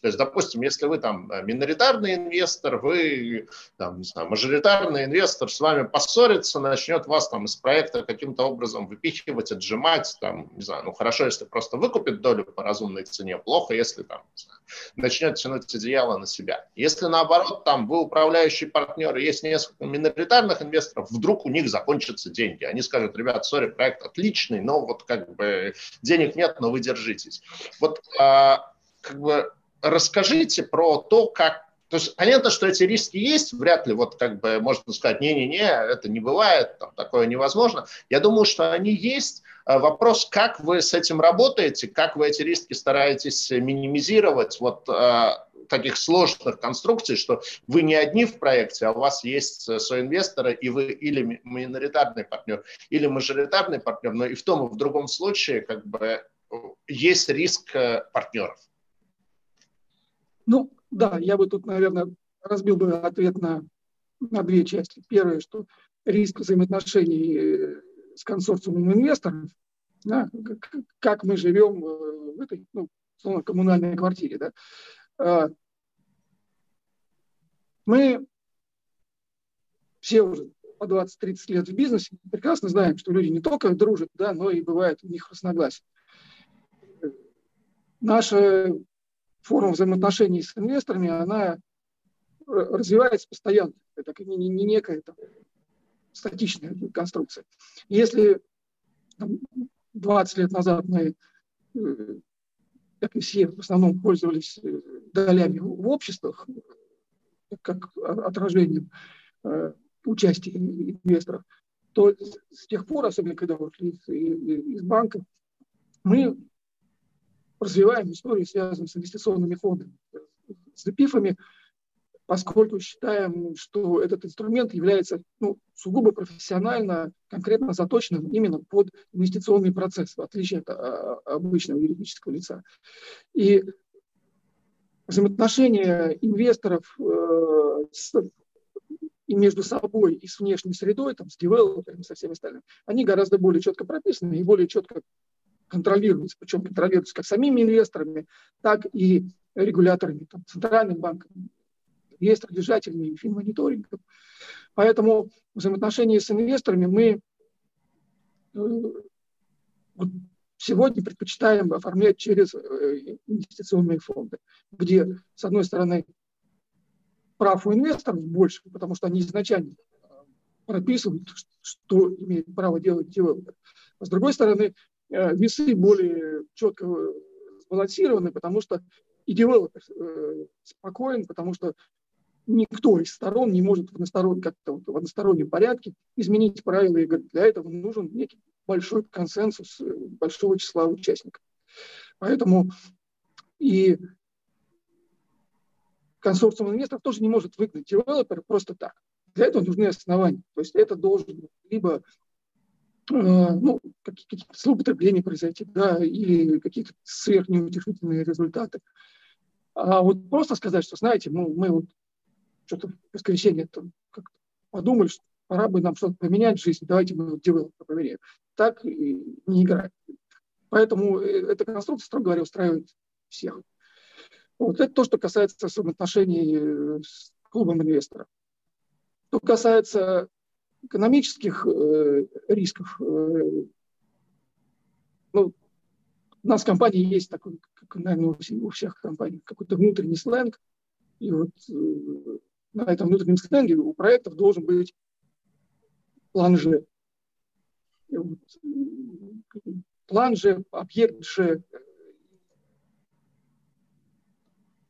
То есть, допустим, если вы там э, миноритарный инвестор, вы там, не знаю, мажоритарный инвестор с вами поссорится, начнет вас там из проекта каким-то образом выпихивать, отжимать, там, не знаю, ну хорошо, если просто выкупит долю по разумной цене, плохо, если там, знаю, начнет тянуть одеяло на себя. Если наоборот, там вы управляющий партнер, и есть несколько миноритарных инвесторов, вдруг у них закончатся деньги. Они скажут, ребят, сори, проект отличный, но вот как бы денег нет, но вы держитесь. Вот а, как бы расскажите про то, как то есть понятно, что эти риски есть, вряд ли вот как бы можно сказать, не-не-не, это не бывает, там, такое невозможно. Я думаю, что они есть. А вопрос, как вы с этим работаете, как вы эти риски стараетесь минимизировать, вот а, таких сложных конструкций, что вы не одни в проекте, а у вас есть соинвесторы, и вы или миноритарный партнер, или мажоритарный партнер, но и в том, и в другом случае как бы есть риск партнеров. Ну, да, я бы тут, наверное, разбил бы ответ на, на две части. Первое, что риск взаимоотношений с консорциумом инвесторов, да, как, мы живем в этой ну, условно, коммунальной квартире. Да. А, мы все уже по 20-30 лет в бизнесе прекрасно знаем, что люди не только дружат, да, но и бывает у них разногласия. Наша форма взаимоотношений с инвесторами, она развивается постоянно. Это не, не, не некая там, статичная конструкция. Если там, 20 лет назад мы, э, как и все, в основном пользовались э, долями в обществах, как отражением э, участия инвесторов, то с тех пор, особенно когда ушли из, из банка, мы развиваем историю, связанную с инвестиционными фондами, с ДПИФами, поскольку считаем, что этот инструмент является ну, сугубо профессионально, конкретно заточенным именно под инвестиционный процесс, в отличие от а, обычного юридического лица. И взаимоотношения инвесторов э, с, и между собой и с внешней средой, там, с девелоперами, со всеми остальными, они гораздо более четко прописаны и более четко контролируются, причем контролируются как самими инвесторами, так и регуляторами, там, центральным банком, реестродержателями и финмониторингом. Поэтому взаимоотношения с инвесторами мы э, сегодня предпочитаем оформлять через э, инвестиционные фонды, где, с одной стороны, прав у инвесторов больше, потому что они изначально прописывают, что имеет право делать девелопер. А с другой стороны, Э, весы более четко сбалансированы, потому что и девелопер э, спокоен, потому что никто из сторон не может в, одностороннем, как-то в одностороннем порядке изменить правила игры. Для этого нужен некий большой консенсус э, большого числа участников. Поэтому и консорциум инвесторов тоже не может выгнать девелопера просто так. Для этого нужны основания. То есть это должен либо Э, ну, какие-то злоупотребления произойти, да, или какие-то сверхнеутешительные результаты. А вот просто сказать, что, знаете, ну, мы вот что-то в воскресенье там подумали, что пора бы нам что-то поменять в жизни, давайте мы вот девелопера поменяем. Так и не играет. Поэтому э, эта конструкция, строго говоря, устраивает всех. Вот это то, что касается взаимоотношений э, с клубом инвесторов. Что касается экономических э, рисков. Э, ну, у нас в компании есть такой, как, наверное, у всех компаний, какой-то внутренний сленг. И вот э, на этом внутреннем сленге у проектов должен быть план Ж. вот, план Ж, объект Ж.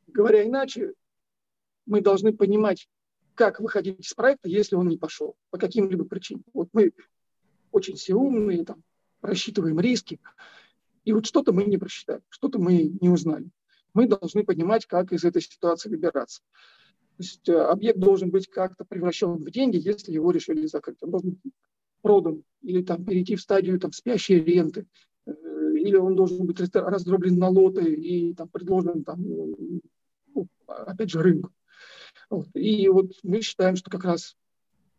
Говоря иначе, мы должны понимать, как выходить из проекта, если он не пошел, по каким-либо причинам. Вот мы очень все умные, там, рассчитываем риски, и вот что-то мы не просчитали, что-то мы не узнали. Мы должны понимать, как из этой ситуации выбираться. То есть э, объект должен быть как-то превращен в деньги, если его решили закрыть. Он должен быть продан или там, перейти в стадию там, спящей ренты, э, или он должен быть раздроблен на лоты и там, предложен там, ну, опять же рынку. Вот. И вот мы считаем, что как раз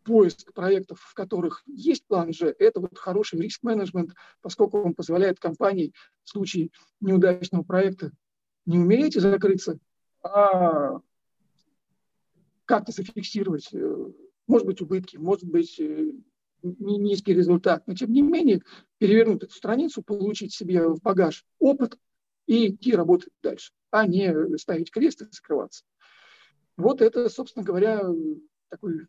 поиск проектов, в которых есть план Ж, это вот хороший риск-менеджмент, поскольку он позволяет компании в случае неудачного проекта не умереть и закрыться, а как-то зафиксировать, э, может быть, убытки, может быть, э, низкий результат, но тем не менее перевернуть эту страницу, получить себе в багаж опыт и идти работать дальше, а не ставить крест и закрываться. Вот это, собственно говоря, такой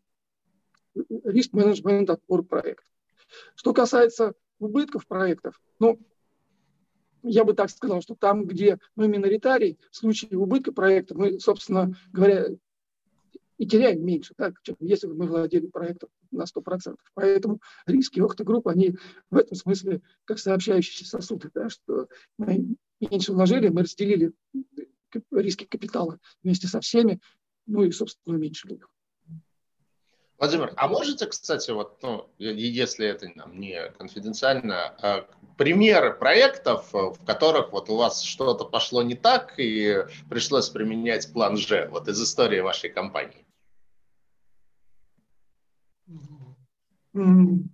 риск-менеджмент отбор проектов. Что касается убытков проектов, ну, я бы так сказал, что там, где мы миноритарий, в случае убытка проекта мы, собственно говоря, и теряем меньше, так, чем если бы мы владели проектом на 100%. Поэтому риски охты-группы, они в этом смысле как сообщающиеся сосуды, да, что мы меньше вложили, мы разделили риски капитала вместе со всеми, ну и, собственно, уменьшили их. Владимир, а можете, кстати, вот, ну, если это нам не конфиденциально, а, примеры проектов, в которых вот у вас что-то пошло не так и пришлось применять план Ж, вот из истории вашей компании? Ну,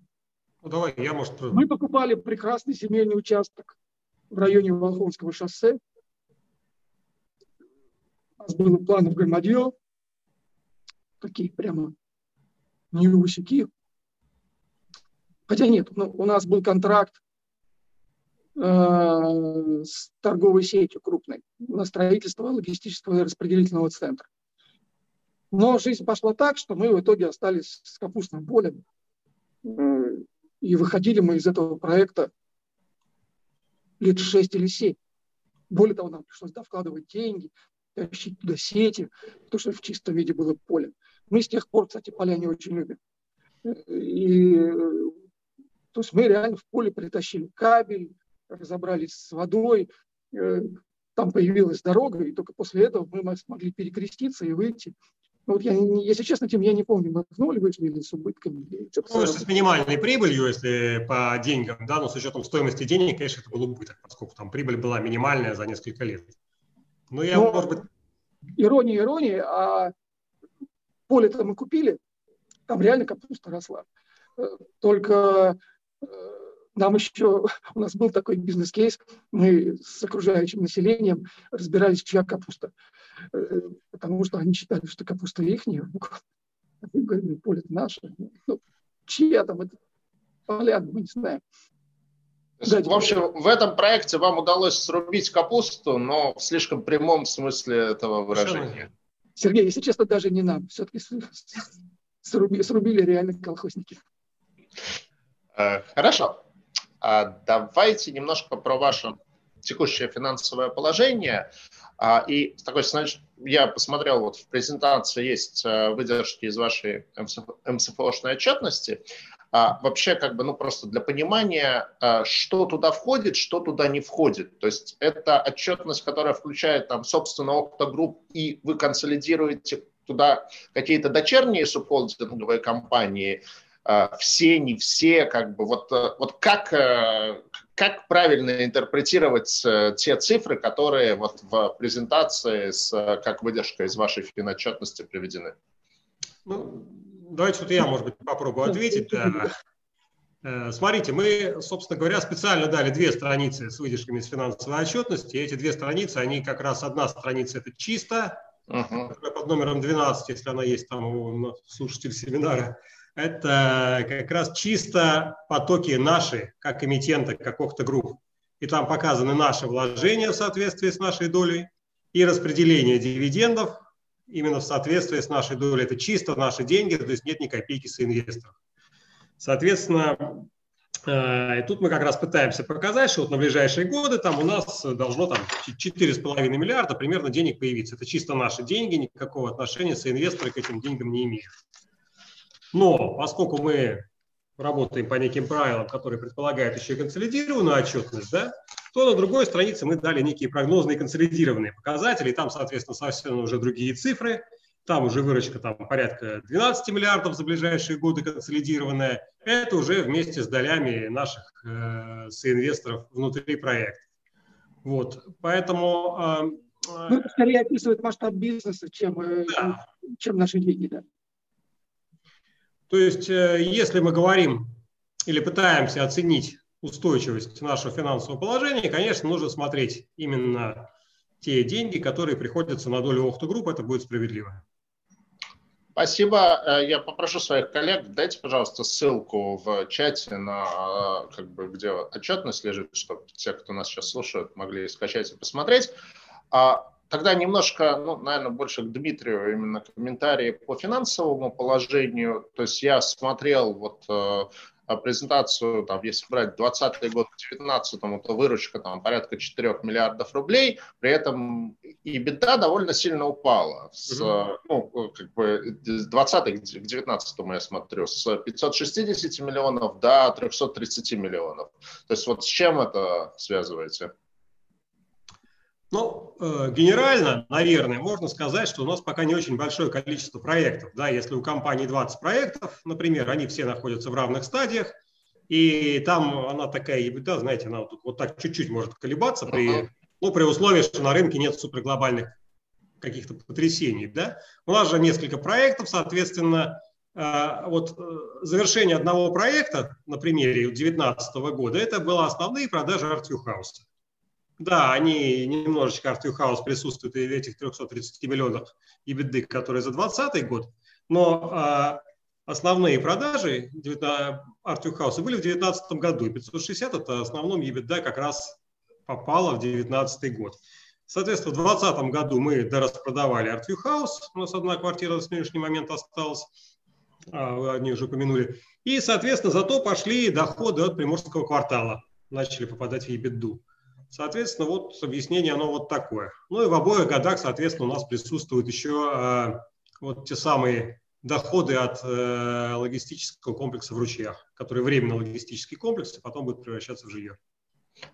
давай, я, может... Мы покупали прекрасный семейный участок в районе Волхонского шоссе. У нас было планы в громадье, такие прямо неусики. Хотя нет, ну, у нас был контракт э, с торговой сетью крупной на строительство логистического и распределительного центра. Но жизнь пошла так, что мы в итоге остались с капустным полем. Э, и выходили мы из этого проекта лет 6 или 7. Более того, нам пришлось да, вкладывать деньги, тащить туда сети, потому что в чистом виде было поле. Мы с тех пор, кстати, поля не очень любим. И, то есть мы реально в поле притащили кабель, разобрались с водой, э, там появилась дорога, и только после этого мы смогли перекреститься и выйти. Ну, вот я, если честно, тем я не помню, мы в ноль вышли или с убытками. Или ну, с минимальной прибылью, если по деньгам, да, но с учетом стоимости денег, конечно, это был убыток, поскольку там прибыль была минимальная за несколько лет. Ну, я, но, может быть... Ирония, ирония, а поле-то мы купили, там реально капуста росла. Э, только э, нам еще, у нас был такой бизнес-кейс, мы с окружающим населением разбирались, чья капуста. Э, потому что они считали, что капуста их. Мы говорили, поле наше. Ну, чья там это поляна, мы не знаем. в общем, в этом проекте вам удалось срубить капусту, но в слишком прямом смысле этого выражения. Сергей, если честно, даже не нам. Все-таки срубили, срубили реально колхозники. Э, хорошо. А давайте немножко про ваше текущее финансовое положение. А, и такой, значит, я посмотрел, вот в презентации есть э, выдержки из вашей МСФОшной отчетности. А, вообще, как бы, ну, просто для понимания, что туда входит, что туда не входит. То есть это отчетность, которая включает там, собственно, оптогрупп, и вы консолидируете туда какие-то дочерние субхолдинговые компании, все, не все, как бы, вот, э, вот как, э, как правильно интерпретировать э, те цифры, которые вот в презентации с, как выдержка из вашей финотчетности приведены? Ну, давайте вот я, может быть, попробую ответить. Смотрите, мы, собственно говоря, специально дали две страницы с выдержками из финансовой отчетности. Эти две страницы, они как раз одна страница – это чисто, uh-huh. под номером 12, если она есть там у слушатель семинара. Это как раз чисто потоки наши, как эмитента, как Охта Групп. И там показаны наши вложения в соответствии с нашей долей и распределение дивидендов именно в соответствии с нашей долей. Это чисто наши деньги, то есть нет ни копейки с инвесторов. Соответственно, э, тут мы как раз пытаемся показать, что вот на ближайшие годы там у нас должно там 4,5 миллиарда примерно денег появиться. Это чисто наши деньги, никакого отношения с инвесторы к этим деньгам не имеют. Но поскольку мы работаем по неким правилам, которые предполагают еще и консолидированную отчетность, да, то на другой странице мы дали некие прогнозные консолидированные показатели, там, соответственно, совсем уже другие цифры, там уже выручка там, порядка 12 миллиардов за ближайшие годы консолидированная. Это уже вместе с долями наших э, соинвесторов внутри проекта. Вот, поэтому... Э, ну, это скорее описывает масштаб бизнеса, чем, э, да. чем наши деньги, да. То есть, э, если мы говорим или пытаемся оценить устойчивость нашего финансового положения, конечно, нужно смотреть именно те деньги, которые приходятся на долю Охта Групп, это будет справедливо. Спасибо. Э, я попрошу своих коллег, дайте, пожалуйста, ссылку в чате, на, э, как бы, где отчетность лежит, чтобы те, кто нас сейчас слушают, могли скачать и посмотреть. А Тогда немножко, ну, наверное, больше к Дмитрию именно комментарии по финансовому положению. То есть я смотрел вот э, презентацию, там, если брать 2020 год к 2019, то выручка там порядка 4 миллиардов рублей, при этом и беда довольно сильно упала. С, mm-hmm. ну, как бы с 20 к 19 я смотрю, с 560 миллионов до 330 миллионов. То есть вот с чем это связываете? Ну, э, генерально, наверное, можно сказать, что у нас пока не очень большое количество проектов. Да, если у компании 20 проектов, например, они все находятся в равных стадиях, и там она такая ебеда, знаете, она вот, вот так чуть-чуть может колебаться при, ну, при условии, что на рынке нет суперглобальных каких-то потрясений. Да? У нас же несколько проектов, соответственно, э, вот э, завершение одного проекта на примере 2019 года, это были основные продажи House. Да, они немножечко Artview House присутствуют и в этих 330 миллионах EBITDA, которые за 2020 год, но э, основные продажи Artview House были в 2019 году, и 560 это основном EBITDA как раз попало в 2019 год. Соответственно, в 2020 году мы дораспродавали Artview House, у нас одна квартира на сегодняшний момент осталась, а, вы о ней уже упомянули. И, соответственно, зато пошли доходы от Приморского квартала, начали попадать в ебеду. Соответственно, вот объяснение оно вот такое. Ну и в обоих годах, соответственно, у нас присутствуют еще э, вот те самые доходы от э, логистического комплекса в ручьях, который временно логистический комплекс, а потом будет превращаться в жилье.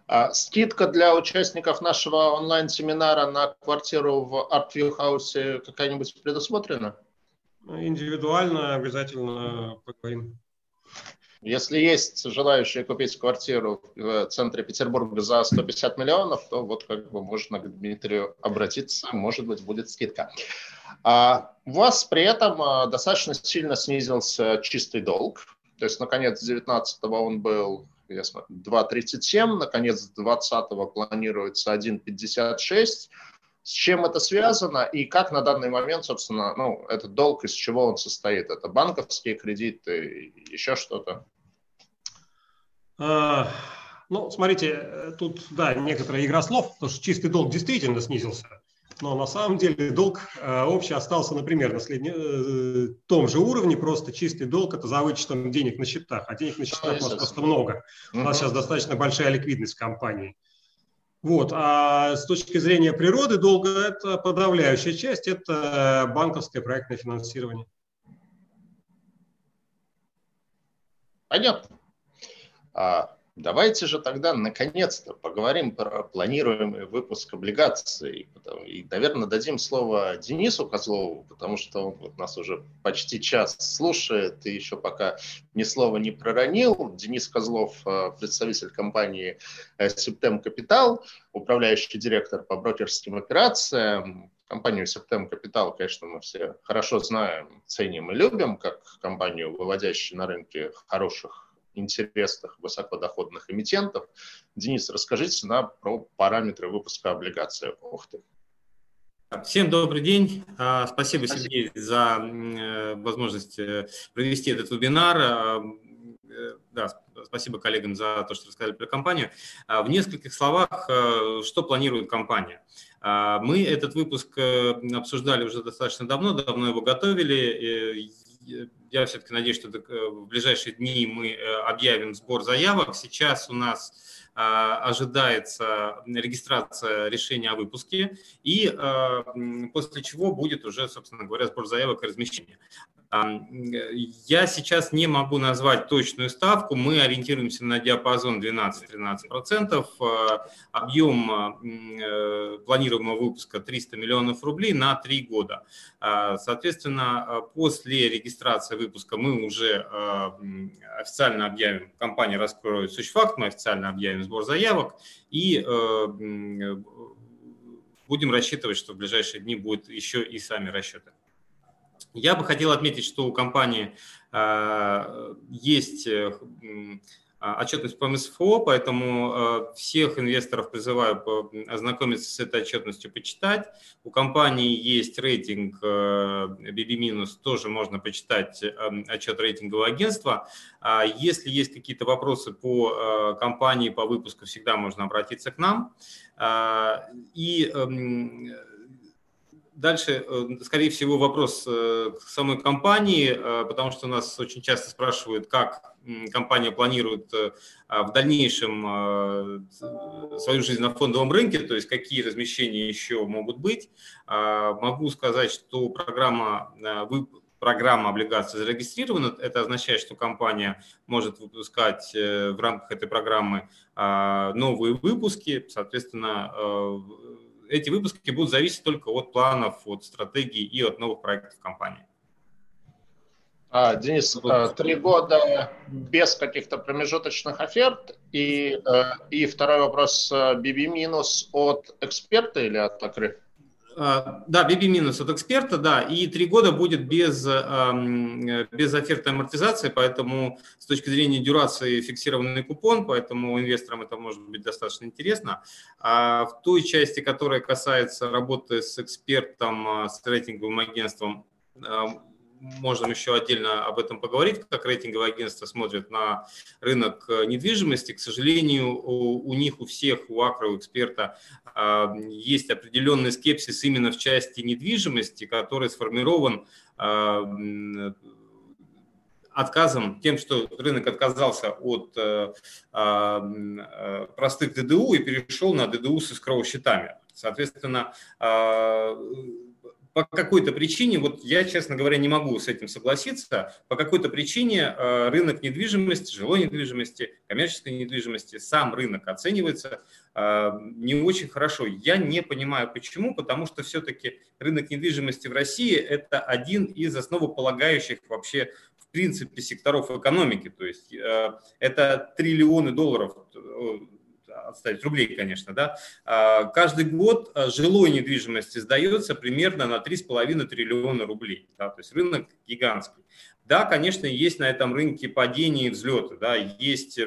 А, скидка для участников нашего онлайн-семинара на квартиру в Artview House какая-нибудь предусмотрена? Индивидуально обязательно поговорим. Если есть желающие купить квартиру в центре Петербурга за 150 миллионов, то вот как бы можно к Дмитрию обратиться, может быть, будет скидка. А у вас при этом а, достаточно сильно снизился чистый долг. То есть, наконец, 19 он был 2,37, наконец, 20 планируется 1,56. С чем это связано и как на данный момент, собственно, ну, этот долг, из чего он состоит? Это банковские кредиты, еще что-то? А, ну, смотрите, тут, да, некоторая игра слов, потому что чистый долг действительно снизился но на самом деле долг э, общий остался, например, на следне, э, том же уровне, просто чистый долг – это за вычетом денег на счетах, а денег на счетах у нас просто много. У нас сейчас достаточно большая ликвидность в компании. Вот. А с точки зрения природы долга, это подавляющая часть, это банковское проектное финансирование. Понятно. А, Давайте же тогда наконец-то поговорим про планируемый выпуск облигаций. И, наверное, дадим слово Денису Козлову, потому что он вот нас уже почти час слушает и еще пока ни слова не проронил. Денис Козлов, э, представитель компании Септем Капитал, управляющий директор по брокерским операциям. Компанию Септем Капитал, конечно, мы все хорошо знаем, ценим и любим, как компанию, выводящую на рынке хороших интересных высокодоходных эмитентов. Денис, расскажите нам про параметры выпуска облигаций. Ух ты. Всем добрый день. А, спасибо, Сергей, за э, возможность э, провести этот вебинар. А, э, да, спасибо коллегам за то, что рассказали про компанию. А, в нескольких словах, что планирует компания. Мы этот выпуск обсуждали уже достаточно давно, давно его готовили я все-таки надеюсь, что э, в ближайшие дни мы э, объявим сбор заявок. Сейчас у нас а, ожидается регистрация решения о выпуске, и после чего будет уже, собственно говоря, сбор заявок и размещение. Я сейчас не могу назвать точную ставку. Мы ориентируемся на диапазон 12-13%. А, объем э, планируемого выпуска 300 миллионов рублей на 3 года. Соответственно, после регистрации выпуска мы уже официально объявим, компания раскроет сущфакт, мы официально объявим сбор заявок и э, будем рассчитывать, что в ближайшие дни будут еще и сами расчеты. Я бы хотел отметить, что у компании э, есть э, отчетность по МСФО, поэтому э, всех инвесторов призываю ознакомиться с этой отчетностью, почитать. У компании есть рейтинг BB-, тоже можно почитать отчет рейтингового агентства. А если есть какие-то вопросы по компании, по выпуску, всегда можно обратиться к нам. А, и эм, Дальше, э, скорее всего, вопрос э, к самой компании, э, потому что нас очень часто спрашивают, как компания планирует в дальнейшем свою жизнь на фондовом рынке, то есть какие размещения еще могут быть. Могу сказать, что программа программа облигаций зарегистрирована. Это означает, что компания может выпускать в рамках этой программы новые выпуски. Соответственно, эти выпуски будут зависеть только от планов, от стратегий и от новых проектов компании. А, Денис, вот. три года без каких-то промежуточных оферт. И, и второй вопрос, BB минус от эксперта или от Акры? А, да, BB минус от эксперта, да, и три года будет без, без оферты амортизации, поэтому с точки зрения дюрации фиксированный купон, поэтому инвесторам это может быть достаточно интересно. А в той части, которая касается работы с экспертом, а, с рейтинговым агентством, можем еще отдельно об этом поговорить, как рейтинговое агентство смотрит на рынок э, недвижимости. К сожалению, у, у них, у всех, у Акро, у эксперта э, есть определенный скепсис именно в части недвижимости, который сформирован э, отказом, тем, что рынок отказался от э, э, простых ДДУ и перешел на ДДУ с искровыми счетами. Соответственно, э, по какой-то причине, вот я, честно говоря, не могу с этим согласиться, по какой-то причине э, рынок недвижимости, жилой недвижимости, коммерческой недвижимости, сам рынок оценивается э, не очень хорошо. Я не понимаю почему, потому что все-таки рынок недвижимости в России – это один из основополагающих вообще в принципе секторов экономики. То есть э, это триллионы долларов отставить рублей, конечно, да, а, каждый год а, жилой недвижимости сдается примерно на 3,5 триллиона рублей. Да, то есть рынок гигантский. Да, конечно, есть на этом рынке падения и взлеты, да, есть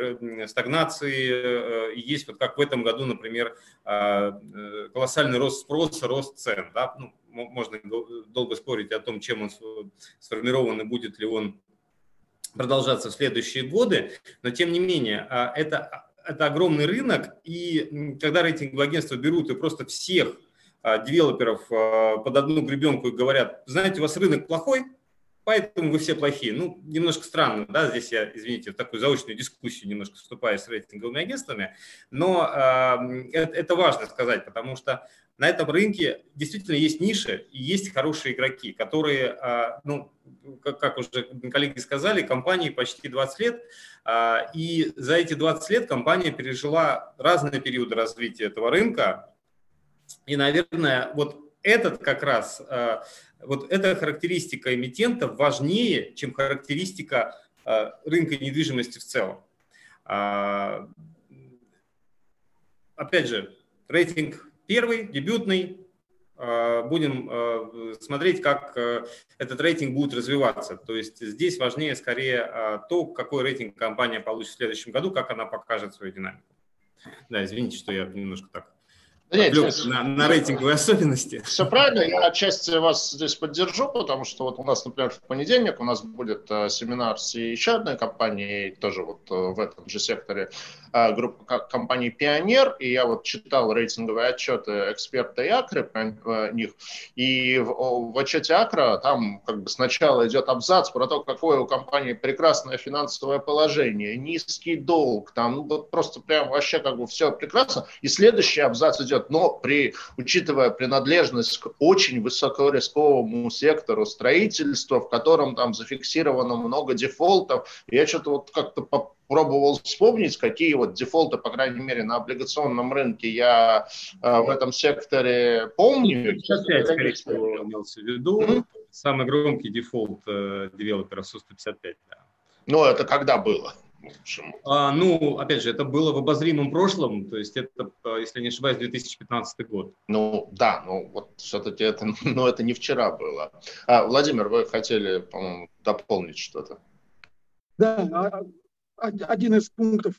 стагнации, э, есть вот как в этом году, например, а, э, колоссальный рост спроса, рост цен. Да, ну, можно долго спорить о том, чем он сформирован и будет ли он продолжаться в следующие годы, но тем не менее это это огромный рынок, и когда рейтинговые агентства берут и просто всех а, девелоперов а, под одну гребенку и говорят, знаете, у вас рынок плохой, поэтому вы все плохие. Ну, немножко странно, да, здесь я, извините, в такую заочную дискуссию немножко вступаю с рейтинговыми агентствами, но э, это, это важно сказать, потому что на этом рынке действительно есть ниши и есть хорошие игроки, которые, э, ну, как, уже коллеги сказали, компании почти 20 лет, э, и за эти 20 лет компания пережила разные периоды развития этого рынка, и, наверное, вот этот как раз вот эта характеристика эмитента важнее, чем характеристика рынка недвижимости в целом. А, опять же, рейтинг первый, дебютный. А, будем э, смотреть, как э, этот рейтинг будет развиваться. То есть здесь важнее скорее то, какой рейтинг компания получит в следующем году, как она покажет свою динамику. Да, извините, что я немножко так нет, на, на рейтинговые особенности. Все правильно, я отчасти вас здесь поддержу, потому что вот у нас, например, в понедельник у нас будет э, семинар с еще одной компанией, тоже вот э, в этом же секторе, э, группа компаний «Пионер», и я вот читал рейтинговые отчеты эксперта и Акры про них, и в, в отчете Акра там как бы сначала идет абзац про то, какое у компании прекрасное финансовое положение, низкий долг, там ну, просто прям вообще как бы все прекрасно, и следующий абзац идет идет, но при, учитывая принадлежность к очень высокорисковому сектору строительства, в котором там зафиксировано много дефолтов, я что-то вот как-то пробовал вспомнить, какие вот дефолты, по крайней мере, на облигационном рынке я э, в этом секторе помню. 155, скорее всего, имелся в виду. Mm-hmm. Самый громкий дефолт э, девелопера СУ-155, да. Ну, это когда было? А, ну, опять же, это было в обозримом прошлом, то есть это, если не ошибаюсь, 2015 год. Ну, да, ну вот все-таки это, ну, это не вчера было. А, Владимир, вы хотели, по-моему, дополнить что-то? Да, а, а, один из пунктов,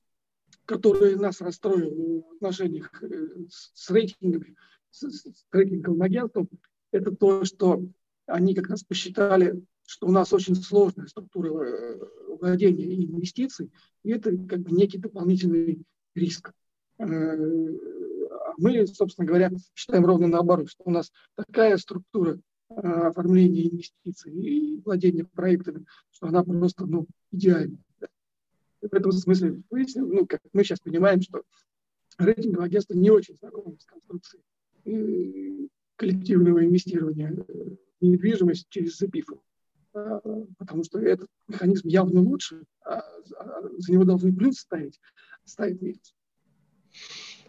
который нас расстроил в отношениях э, с рейтингами, с, с рейтинговым агентством, это то, что они как раз посчитали что у нас очень сложная структура э, владения инвестиций, и это как бы некий дополнительный риск. Э, а мы, собственно говоря, считаем ровно наоборот, что у нас такая структура э, оформления инвестиций и владения проектами, что она просто ну, идеальна. В этом смысле, ну, как мы сейчас понимаем, что рейтинговое агентство не очень знакомо с конструкцией коллективного инвестирования в недвижимость через ЗПИФы. Э, потому что этот механизм явно лучше, а за него должны плюс ставить, ставить минус.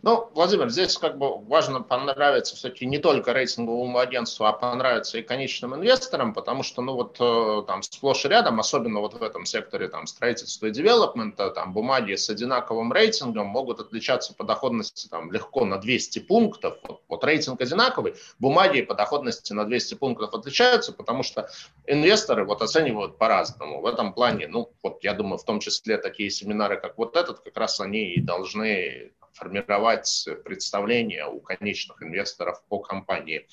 Ну, Владимир, здесь как бы важно понравиться все-таки не только рейтинговому агентству, а понравиться и конечным инвесторам, потому что, ну, вот э, там сплошь и рядом, особенно вот в этом секторе там строительства и девелопмента, там бумаги с одинаковым рейтингом могут отличаться по доходности там легко на 200 пунктов. Вот, вот рейтинг одинаковый, бумаги по доходности на 200 пунктов отличаются, потому что инвесторы вот оценивают по-разному. В этом плане, ну, вот я думаю, в том числе такие семинары, как вот этот, как раз они и должны формировать представление у конечных инвесторов по компании.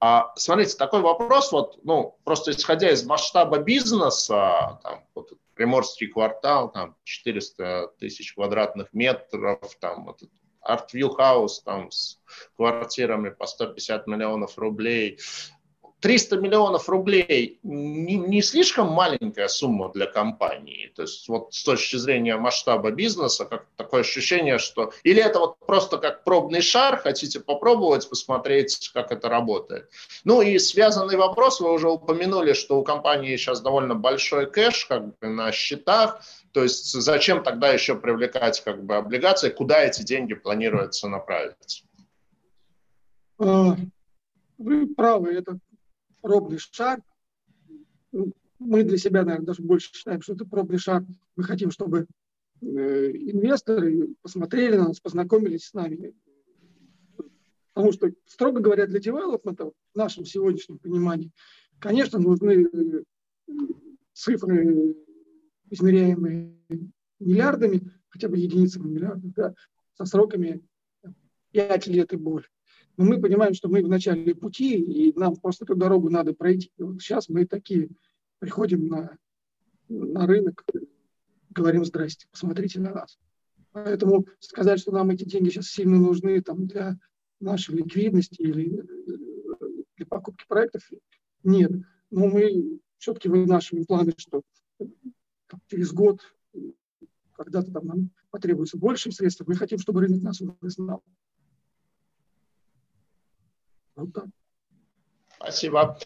А, смотрите, такой вопрос, вот, ну, просто исходя из масштаба бизнеса, там, вот, Приморский квартал, там, 400 тысяч квадратных метров, там, вот, Artview House, там, с квартирами по 150 миллионов рублей, 300 миллионов рублей не, не слишком маленькая сумма для компании. То есть вот с точки зрения масштаба бизнеса, как такое ощущение, что... Или это вот просто как пробный шар, хотите попробовать, посмотреть, как это работает. Ну и связанный вопрос, вы уже упомянули, что у компании сейчас довольно большой кэш как бы на счетах. То есть зачем тогда еще привлекать как бы облигации, куда эти деньги планируется направить? А, вы правы, это пробный шаг. Мы для себя, наверное, даже больше считаем, что это пробный шаг. Мы хотим, чтобы э, инвесторы посмотрели на нас, познакомились с нами. Потому что, строго говоря, для девелопмента, в нашем сегодняшнем понимании, конечно, нужны э, цифры, измеряемые миллиардами, хотя бы единицами миллиардов, да, со сроками 5 лет и более. Но мы понимаем, что мы в начале пути, и нам просто эту дорогу надо пройти. И вот сейчас мы такие приходим на, на рынок, говорим «здрасте, посмотрите на нас». Поэтому сказать, что нам эти деньги сейчас сильно нужны там, для нашей ликвидности или э, для покупки проектов, нет. Но мы все-таки вынашиваем планы, что через год, когда-то там нам потребуется больше средств, мы хотим, чтобы рынок нас уже знал. Вот так. Спасибо.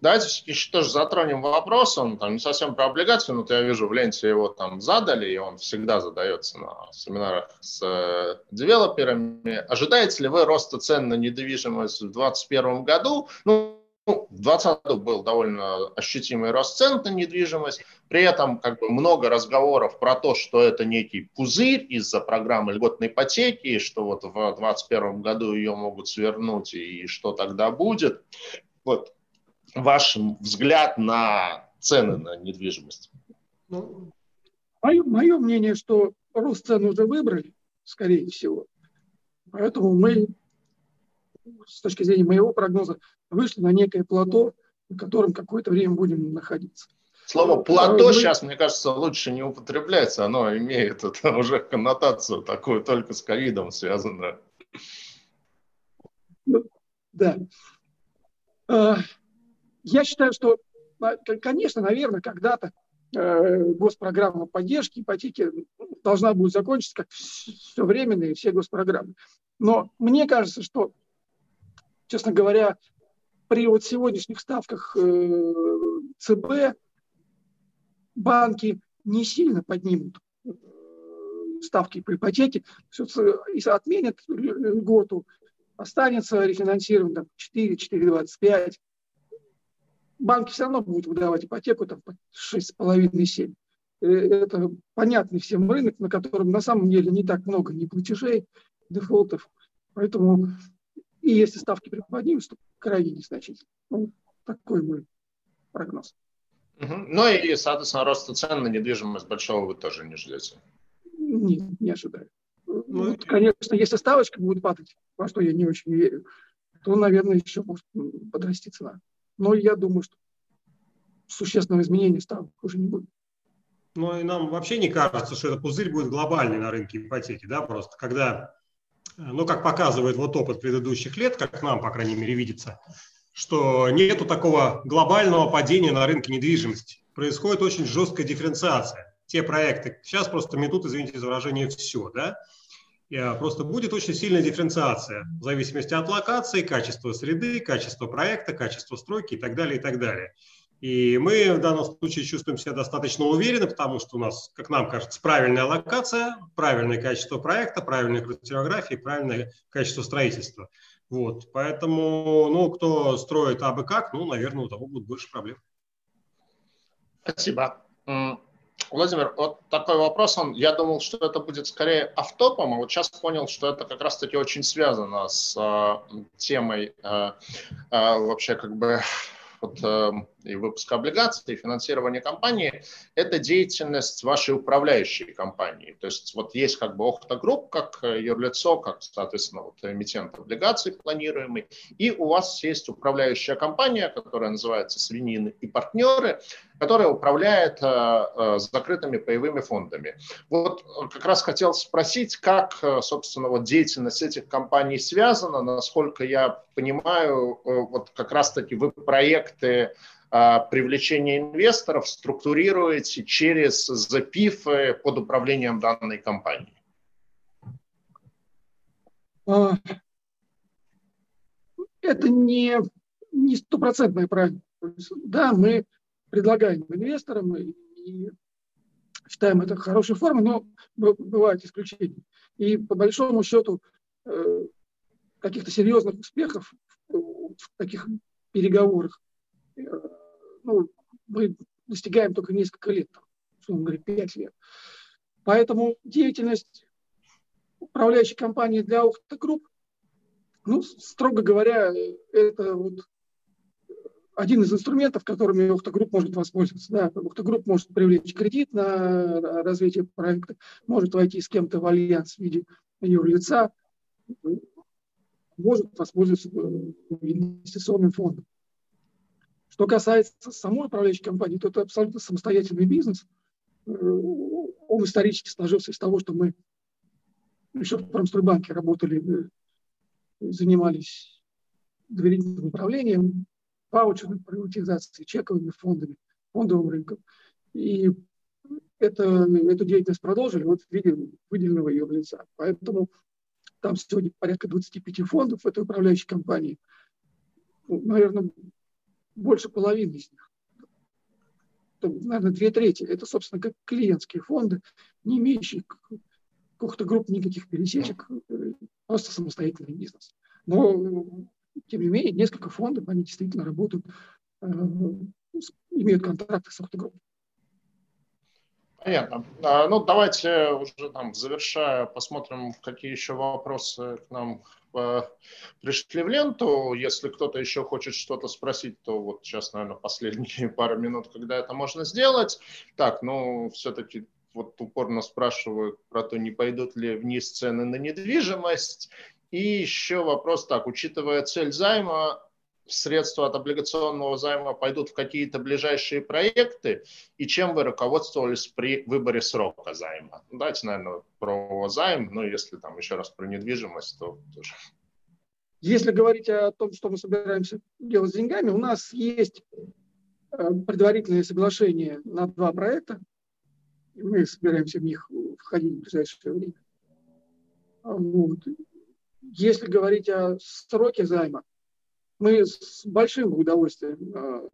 Давайте еще тоже затронем вопрос, он там не совсем про облигации, но я вижу в ленте его там задали, и он всегда задается на семинарах с э, девелоперами. Ожидаете ли вы роста цен на недвижимость в 2021 году? Ну, ну, в 2020 году был довольно ощутимый рост цен на недвижимость, при этом как бы много разговоров про то, что это некий пузырь из-за программы льготной ипотеки, что вот в 2021 году ее могут свернуть и что тогда будет. Вот ваш взгляд на цены на недвижимость. Ну, мое, мое мнение, что рост цен уже выбрали, скорее всего. Поэтому мы, с точки зрения моего прогноза, вышли на некое плато, на котором какое-то время будем находиться. Слово плато мы... сейчас, мне кажется, лучше не употребляется. Оно имеет это уже коннотацию такую только с ковидом связанную. Ну, да. А, я считаю, что, а, конечно, наверное, когда-то э, госпрограмма поддержки ипотеки должна будет закончиться, как все временные все госпрограммы. Но мне кажется, что, честно говоря, при вот сегодняшних ставках э, ЦБ банки не сильно поднимут э, ставки по ипотеке, и отменят льготу, останется рефинансирование 4, 4,25. Банки все равно будут выдавать ипотеку там, по 6,5-7. Э, это понятный всем рынок, на котором на самом деле не так много ни платежей, дефолтов. Поэтому и если ставки приподнимутся, то крайне незначительно. Ну, такой мой прогноз. Угу. Ну и, соответственно, роста цен на недвижимость большого вы тоже не ждете? Нет, не ожидаю. Ну, вот, конечно, если ставочка будет падать, во что я не очень верю, то, наверное, еще может подрасти цена. Но я думаю, что существенного изменения ставок уже не будет. Ну и нам вообще не кажется, что этот пузырь будет глобальный на рынке ипотеки, да, просто когда ну, как показывает вот опыт предыдущих лет, как нам, по крайней мере, видится, что нету такого глобального падения на рынке недвижимости. Происходит очень жесткая дифференциация. Те проекты, сейчас просто метут, извините за выражение, все, да, а, Просто будет очень сильная дифференциация в зависимости от локации, качества среды, качества проекта, качества стройки и так далее, и так далее. И мы в данном случае чувствуем себя достаточно уверенно, потому что у нас, как нам кажется, правильная локация, правильное качество проекта, правильная квартирография, правильное качество строительства. Вот, поэтому, ну, кто строит абы как, ну, наверное, у того будет больше проблем. Спасибо. Владимир, вот такой вопрос, он, я думал, что это будет скорее автопом, а вот сейчас понял, что это как раз-таки очень связано с э, темой э, э, вообще как бы вот, э, и выпуска облигаций, и финансирования компании, это деятельность вашей управляющей компании. То есть вот есть как бы Охта Групп, как юрлицо, как, соответственно, вот эмитент облигаций планируемый, и у вас есть управляющая компания, которая называется «Свинин и партнеры», которая управляет э, э, закрытыми паевыми фондами. Вот как раз хотел спросить, как, э, собственно, вот деятельность этих компаний связана, насколько я понимаю, вот как раз-таки вы проекты а, привлечения инвесторов структурируете через запифы под управлением данной компании? А, это не не стопроцентное правильно. Да, мы предлагаем инвесторам и считаем это хорошей формой, но бывают исключения. И по большому счету э, каких-то серьезных успехов в таких переговорах э, ну, мы достигаем только несколько лет, условно говоря, пять лет. Поэтому деятельность управляющей компании для Охта Групп, ну, строго говоря, это вот один из инструментов, которыми Охта Групп может воспользоваться. Да, Охта Групп может привлечь кредит на развитие проекта, может войти с кем-то в альянс в виде юрлица, может воспользоваться инвестиционным фондом. Что касается самой управляющей компании, то это абсолютно самостоятельный бизнес. Э, он исторически сложился из того, что мы еще в Промстройбанке работали, э, занимались доверительным управлением, ваучерной приватизацией, чековыми фондами, фондовым рынком. И это, эту деятельность продолжили вот в виде выделенного ее лица. Поэтому там сегодня порядка 25 фондов этой управляющей компании. Ну, наверное, больше половины из них, наверное, две трети, это, собственно, как клиентские фонды, не имеющие каких-то групп никаких пересечек, просто самостоятельный бизнес. Но, тем не менее, несколько фондов, они действительно работают, э, имеют контракты с автогруппой. Понятно. А, ну, давайте уже там, завершая, посмотрим, какие еще вопросы к нам э, пришли в ленту. Если кто-то еще хочет что-то спросить, то вот сейчас, наверное, последние пару минут, когда это можно сделать. Так, ну, все-таки вот упорно спрашивают про то, не пойдут ли вниз цены на недвижимость. И еще вопрос так, учитывая цель займа, средства от облигационного займа пойдут в какие-то ближайшие проекты, и чем вы руководствовались при выборе срока займа? Ну, давайте, наверное, про займ, ну, если там еще раз про недвижимость, то тоже. Если говорить о том, что мы собираемся делать с деньгами, у нас есть э, предварительное соглашение на два проекта. Мы собираемся в них входить в ближайшее время. Вот. Если говорить о сроке займа, мы с большим удовольствием а,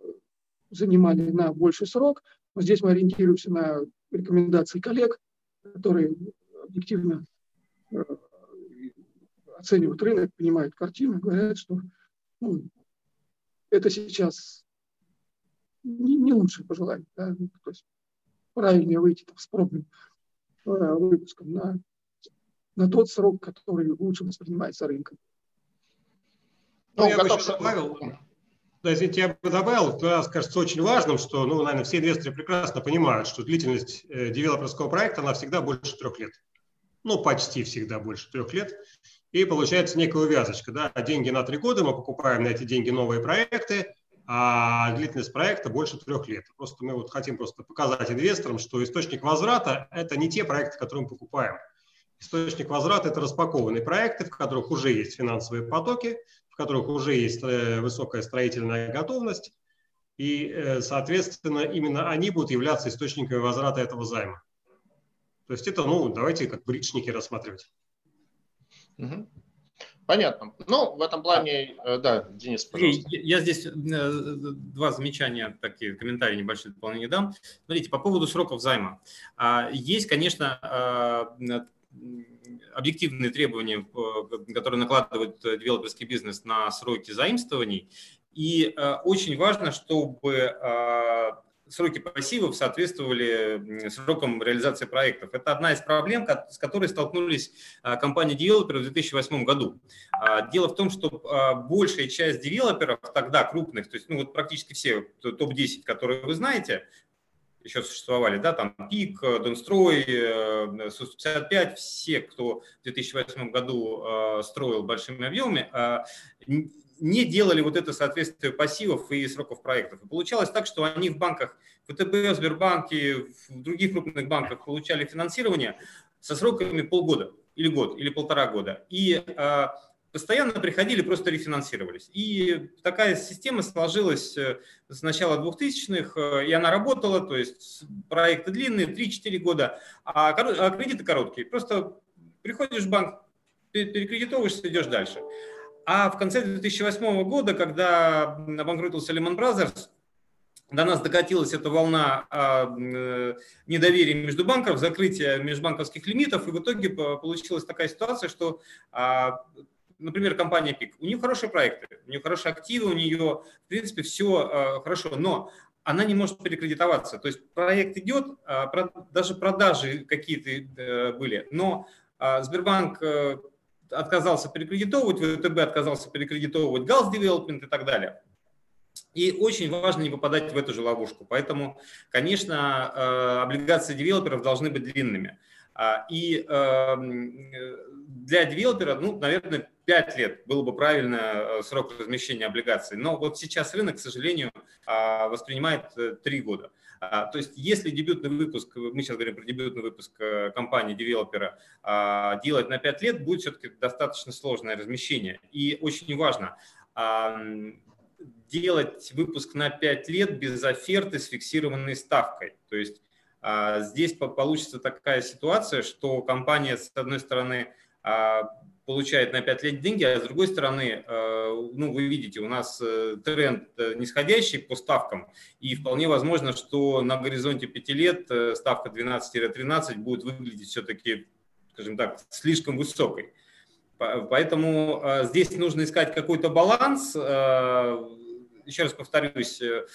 занимали на больший срок. Здесь мы ориентируемся на рекомендации коллег, которые объективно а, оценивают рынок, понимают картину, говорят, что ну, это сейчас не, не лучшее пожелание. Да? Ну, то есть правильнее выйти там, с пробным э, выпуском на, на тот срок, который лучше воспринимается рынком. Ну, я бы еще добавил, да, извините, я бы добавил, для нас кажется очень важным, что, ну, наверное, все инвесторы прекрасно понимают, что длительность э, девелоперского проекта, она всегда больше трех лет. Ну, почти всегда больше трех лет. И получается некая увязочка, да, деньги на три года, мы покупаем на эти деньги новые проекты, а длительность проекта больше трех лет. Просто мы вот хотим просто показать инвесторам, что источник возврата – это не те проекты, которые мы покупаем. Источник возврата – это распакованные проекты, в которых уже есть финансовые потоки, в которых уже есть э, высокая строительная готовность, и, э, соответственно, именно они будут являться источниками возврата этого займа. То есть это, ну, давайте как бричники рассматривать. Угу. Понятно. Ну, в этом плане, э, да, Денис, пожалуйста. Я здесь два замечания, такие комментарии небольшие дополнение дам. Смотрите, по поводу сроков займа. А, есть, конечно, а, объективные требования, которые накладывают девелоперский бизнес на сроки заимствований. И очень важно, чтобы сроки пассивов соответствовали срокам реализации проектов. Это одна из проблем, с которой столкнулись а, компании-девелоперы в 2008 году. А, дело в том, что большая часть девелоперов тогда крупных, то есть ну, вот практически все топ-10, которые вы знаете, еще существовали, да, там ПИК, Донстрой, СУС-55, все, кто в 2008 году строил большими объемами, не делали вот это соответствие пассивов и сроков проектов. И получалось так, что они в банках, ВТБ, Сбербанке, в других крупных банках получали финансирование со сроками полгода или год, или полтора года. И э, постоянно приходили, просто рефинансировались. И такая система сложилась э, с начала 2000-х, э, и она работала, то есть проекты длинные, 3-4 года, а, а кредиты короткие. Просто приходишь в банк, перекредитовываешься, идешь дальше. А в конце 2008 года, когда обанкротился Lehman Brothers, до нас докатилась эта волна а, э, недоверия между банков, закрытия межбанковских лимитов, и в итоге получилась такая ситуация, что, а, например, компания ПИК, у нее хорошие проекты, у нее хорошие активы, у нее, в принципе, все а, хорошо, но она не может перекредитоваться. То есть проект идет, даже продажи какие-то э, были, но Сбербанк э, отказался перекредитовывать, ВТБ отказался перекредитовывать Галс Development и так далее. И очень важно не попадать в эту же ловушку. Поэтому, конечно, э, облигации девелоперов должны быть длинными. А, и эм, для девелопера, ну, наверное, 5 лет было бы правильно э, срок размещения облигаций. Но вот сейчас рынок, к сожалению, а, воспринимает 3 э, года. А, то есть, если дебютный выпуск, мы сейчас говорим про дебютный выпуск э, компании девелопера, делать на 5 лет, будет все-таки достаточно сложное размещение. И очень важно, делать выпуск на 5 лет без оферты с фиксированной ставкой. То есть здесь получится такая ситуация, что компания, с одной стороны, получает на 5 лет деньги, а с другой стороны, э, ну, вы видите, у нас э, тренд э, нисходящий по ставкам, и вполне возможно, что на горизонте 5 лет ставка 12-13 будет выглядеть все-таки, скажем так, слишком высокой. Поэтому здесь нужно искать какой-то баланс, еще раз повторюсь, э,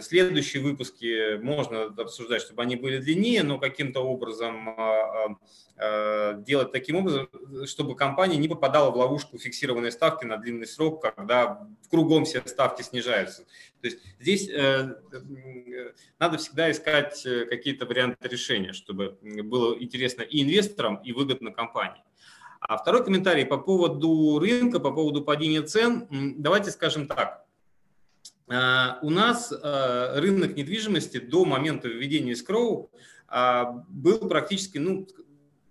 следующие выпуски можно обсуждать, чтобы они были длиннее, но каким-то образом а, а, делать таким образом, чтобы компания не попадала в ловушку фиксированной ставки на длинный срок, когда кругом все ставки снижаются. То есть здесь э, надо всегда искать э, какие-то варианты решения, чтобы было интересно и инвесторам, и выгодно компании. А второй комментарий по поводу рынка, по поводу падения цен. Давайте скажем так. А, у нас а, рынок недвижимости до момента введения скроу был практически ну,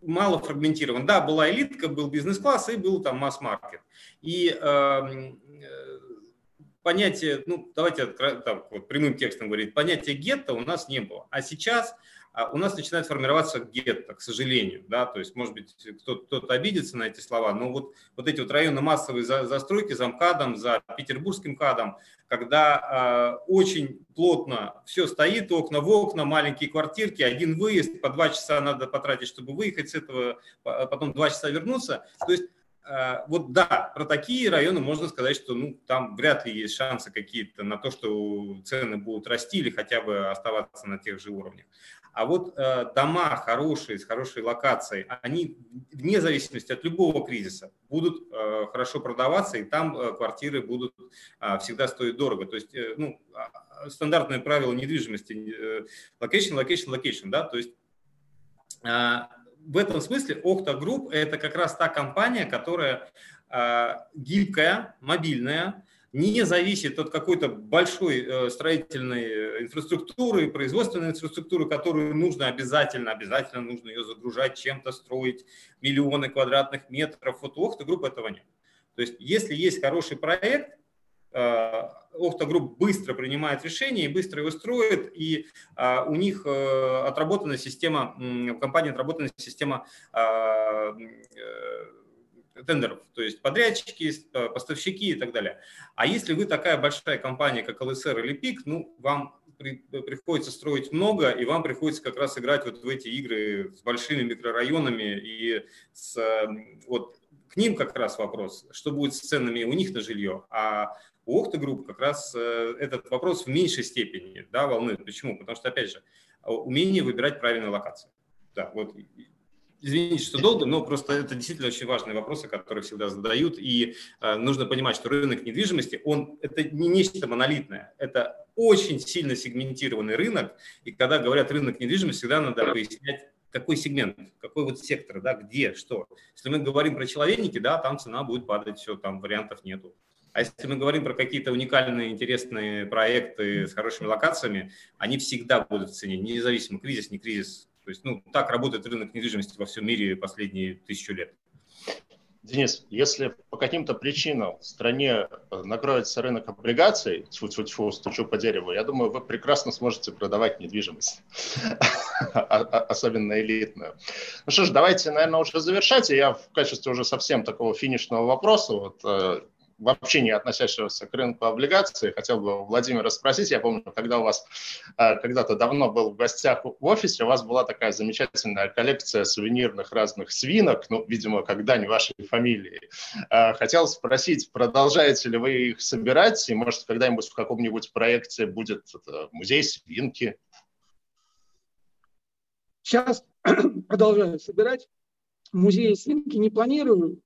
мало фрагментирован. Да, была элитка, был бизнес-класс и был там масс-маркет. И э, понятие, ну давайте так, вот, прямым текстом говорить, понятие гетто у нас не было. А сейчас а у нас начинает формироваться гетто, к сожалению. Да? То есть, может быть, кто-то, кто обидится на эти слова, но вот, вот эти вот районы массовой застройки за МКАДом, за Петербургским КАДом, когда э, очень плотно все стоит, окна в окна, маленькие квартирки, один выезд, по два часа надо потратить, чтобы выехать с этого, потом два часа вернуться. То есть вот да, про такие районы можно сказать, что ну, там вряд ли есть шансы какие-то на то, что цены будут расти или хотя бы оставаться на тех же уровнях. А вот э, дома хорошие, с хорошей локацией, они вне зависимости от любого кризиса будут э, хорошо продаваться, и там э, квартиры будут э, всегда стоить дорого. То есть э, ну, а, стандартное правило недвижимости э, location, location, location, да, то есть э, в этом смысле Okta Group – это как раз та компания, которая э, гибкая, мобильная, не зависит от какой-то большой э, строительной инфраструктуры, производственной инфраструктуры, которую нужно обязательно, обязательно нужно ее загружать, чем-то строить, миллионы квадратных метров. Вот у Групп этого нет. То есть если есть хороший проект, Охта Групп быстро принимает решение и быстро его строит, и у них отработана система, в компании отработана система тендеров, то есть подрядчики, поставщики и так далее. А если вы такая большая компания, как ЛСР или ПИК, ну, вам при, приходится строить много, и вам приходится как раз играть вот в эти игры с большими микрорайонами и с, вот к ним как раз вопрос, что будет с ценами у них на жилье, а у Охта Групп как раз э, этот вопрос в меньшей степени да, волнует. Почему? Потому что, опять же, умение выбирать правильные локации. Да, вот Извините, что долго, но просто это действительно очень важные вопросы, которые всегда задают. И э, нужно понимать, что рынок недвижимости, он это не нечто монолитное, это очень сильно сегментированный рынок. И когда говорят рынок недвижимости, всегда надо пояснять, какой сегмент, какой вот сектор, да, где, что. Если мы говорим про человейники, да, там цена будет падать, все, там вариантов нету. А если мы говорим про какие-то уникальные, интересные проекты с хорошими локациями, они всегда будут в цене, независимо, кризис, не кризис, то есть, ну, так работает рынок недвижимости во всем мире последние тысячу лет. Денис, если по каким-то причинам в стране э, накроется рынок облигаций, тьфу-тьфу-тьфу, стучу по дереву, я думаю, вы прекрасно сможете продавать недвижимость, а, а, особенно элитную. Ну что ж, давайте, наверное, уже завершать. Я в качестве уже совсем такого финишного вопроса, вот э, вообще не относящегося к рынку облигаций. Хотел бы Владимира спросить, я помню, когда у вас э, когда-то давно был в гостях в офисе, у вас была такая замечательная коллекция сувенирных разных свинок, ну, видимо, когда не вашей фамилии. Э, хотел спросить, продолжаете ли вы их собирать, и, может, когда-нибудь в каком-нибудь проекте будет музей свинки? Сейчас продолжаю собирать. Музей свинки не планирую,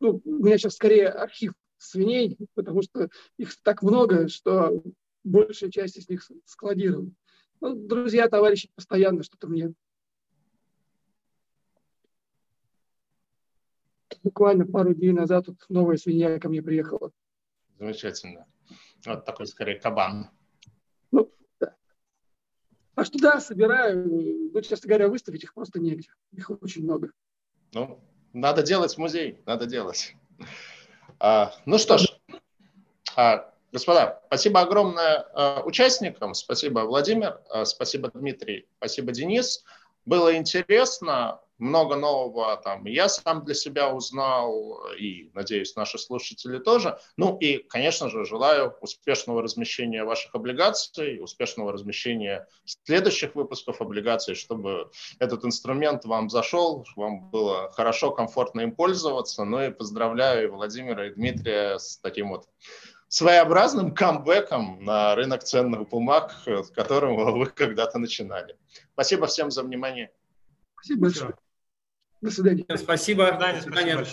ну, у меня сейчас скорее архив свиней, потому что их так много, что большая часть из них складирована. Ну, друзья, товарищи постоянно что-то мне буквально пару дней назад тут новая свинья ко мне приехала. Замечательно. Вот такой скорее кабан. Ну, да. А что да, собираю. Ну, честно говоря, выставить их просто негде. Их очень много. Ну, надо делать музей, надо делать. А, ну что ж, а, господа, спасибо огромное а, участникам, спасибо Владимир, а, спасибо Дмитрий, спасибо Денис. Было интересно много нового там я сам для себя узнал, и, надеюсь, наши слушатели тоже. Ну и, конечно же, желаю успешного размещения ваших облигаций, успешного размещения следующих выпусков облигаций, чтобы этот инструмент вам зашел, вам было хорошо, комфортно им пользоваться. Ну и поздравляю и Владимира, и Дмитрия с таким вот своеобразным камбэком на рынок ценных бумаг, с которым вы когда-то начинали. Спасибо всем за внимание. Спасибо большое. До свидания. Спасибо. До свидания.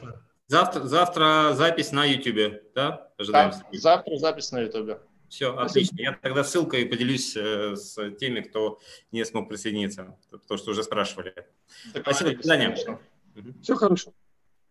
Завтра, завтра запись на YouTube, да? Ожидаем. Да, завтра запись на YouTube. Все, Спасибо. отлично. Я тогда ссылкой поделюсь э, с теми, кто не смог присоединиться, то, что уже спрашивали. Спасибо, до свидания. Все хорошо.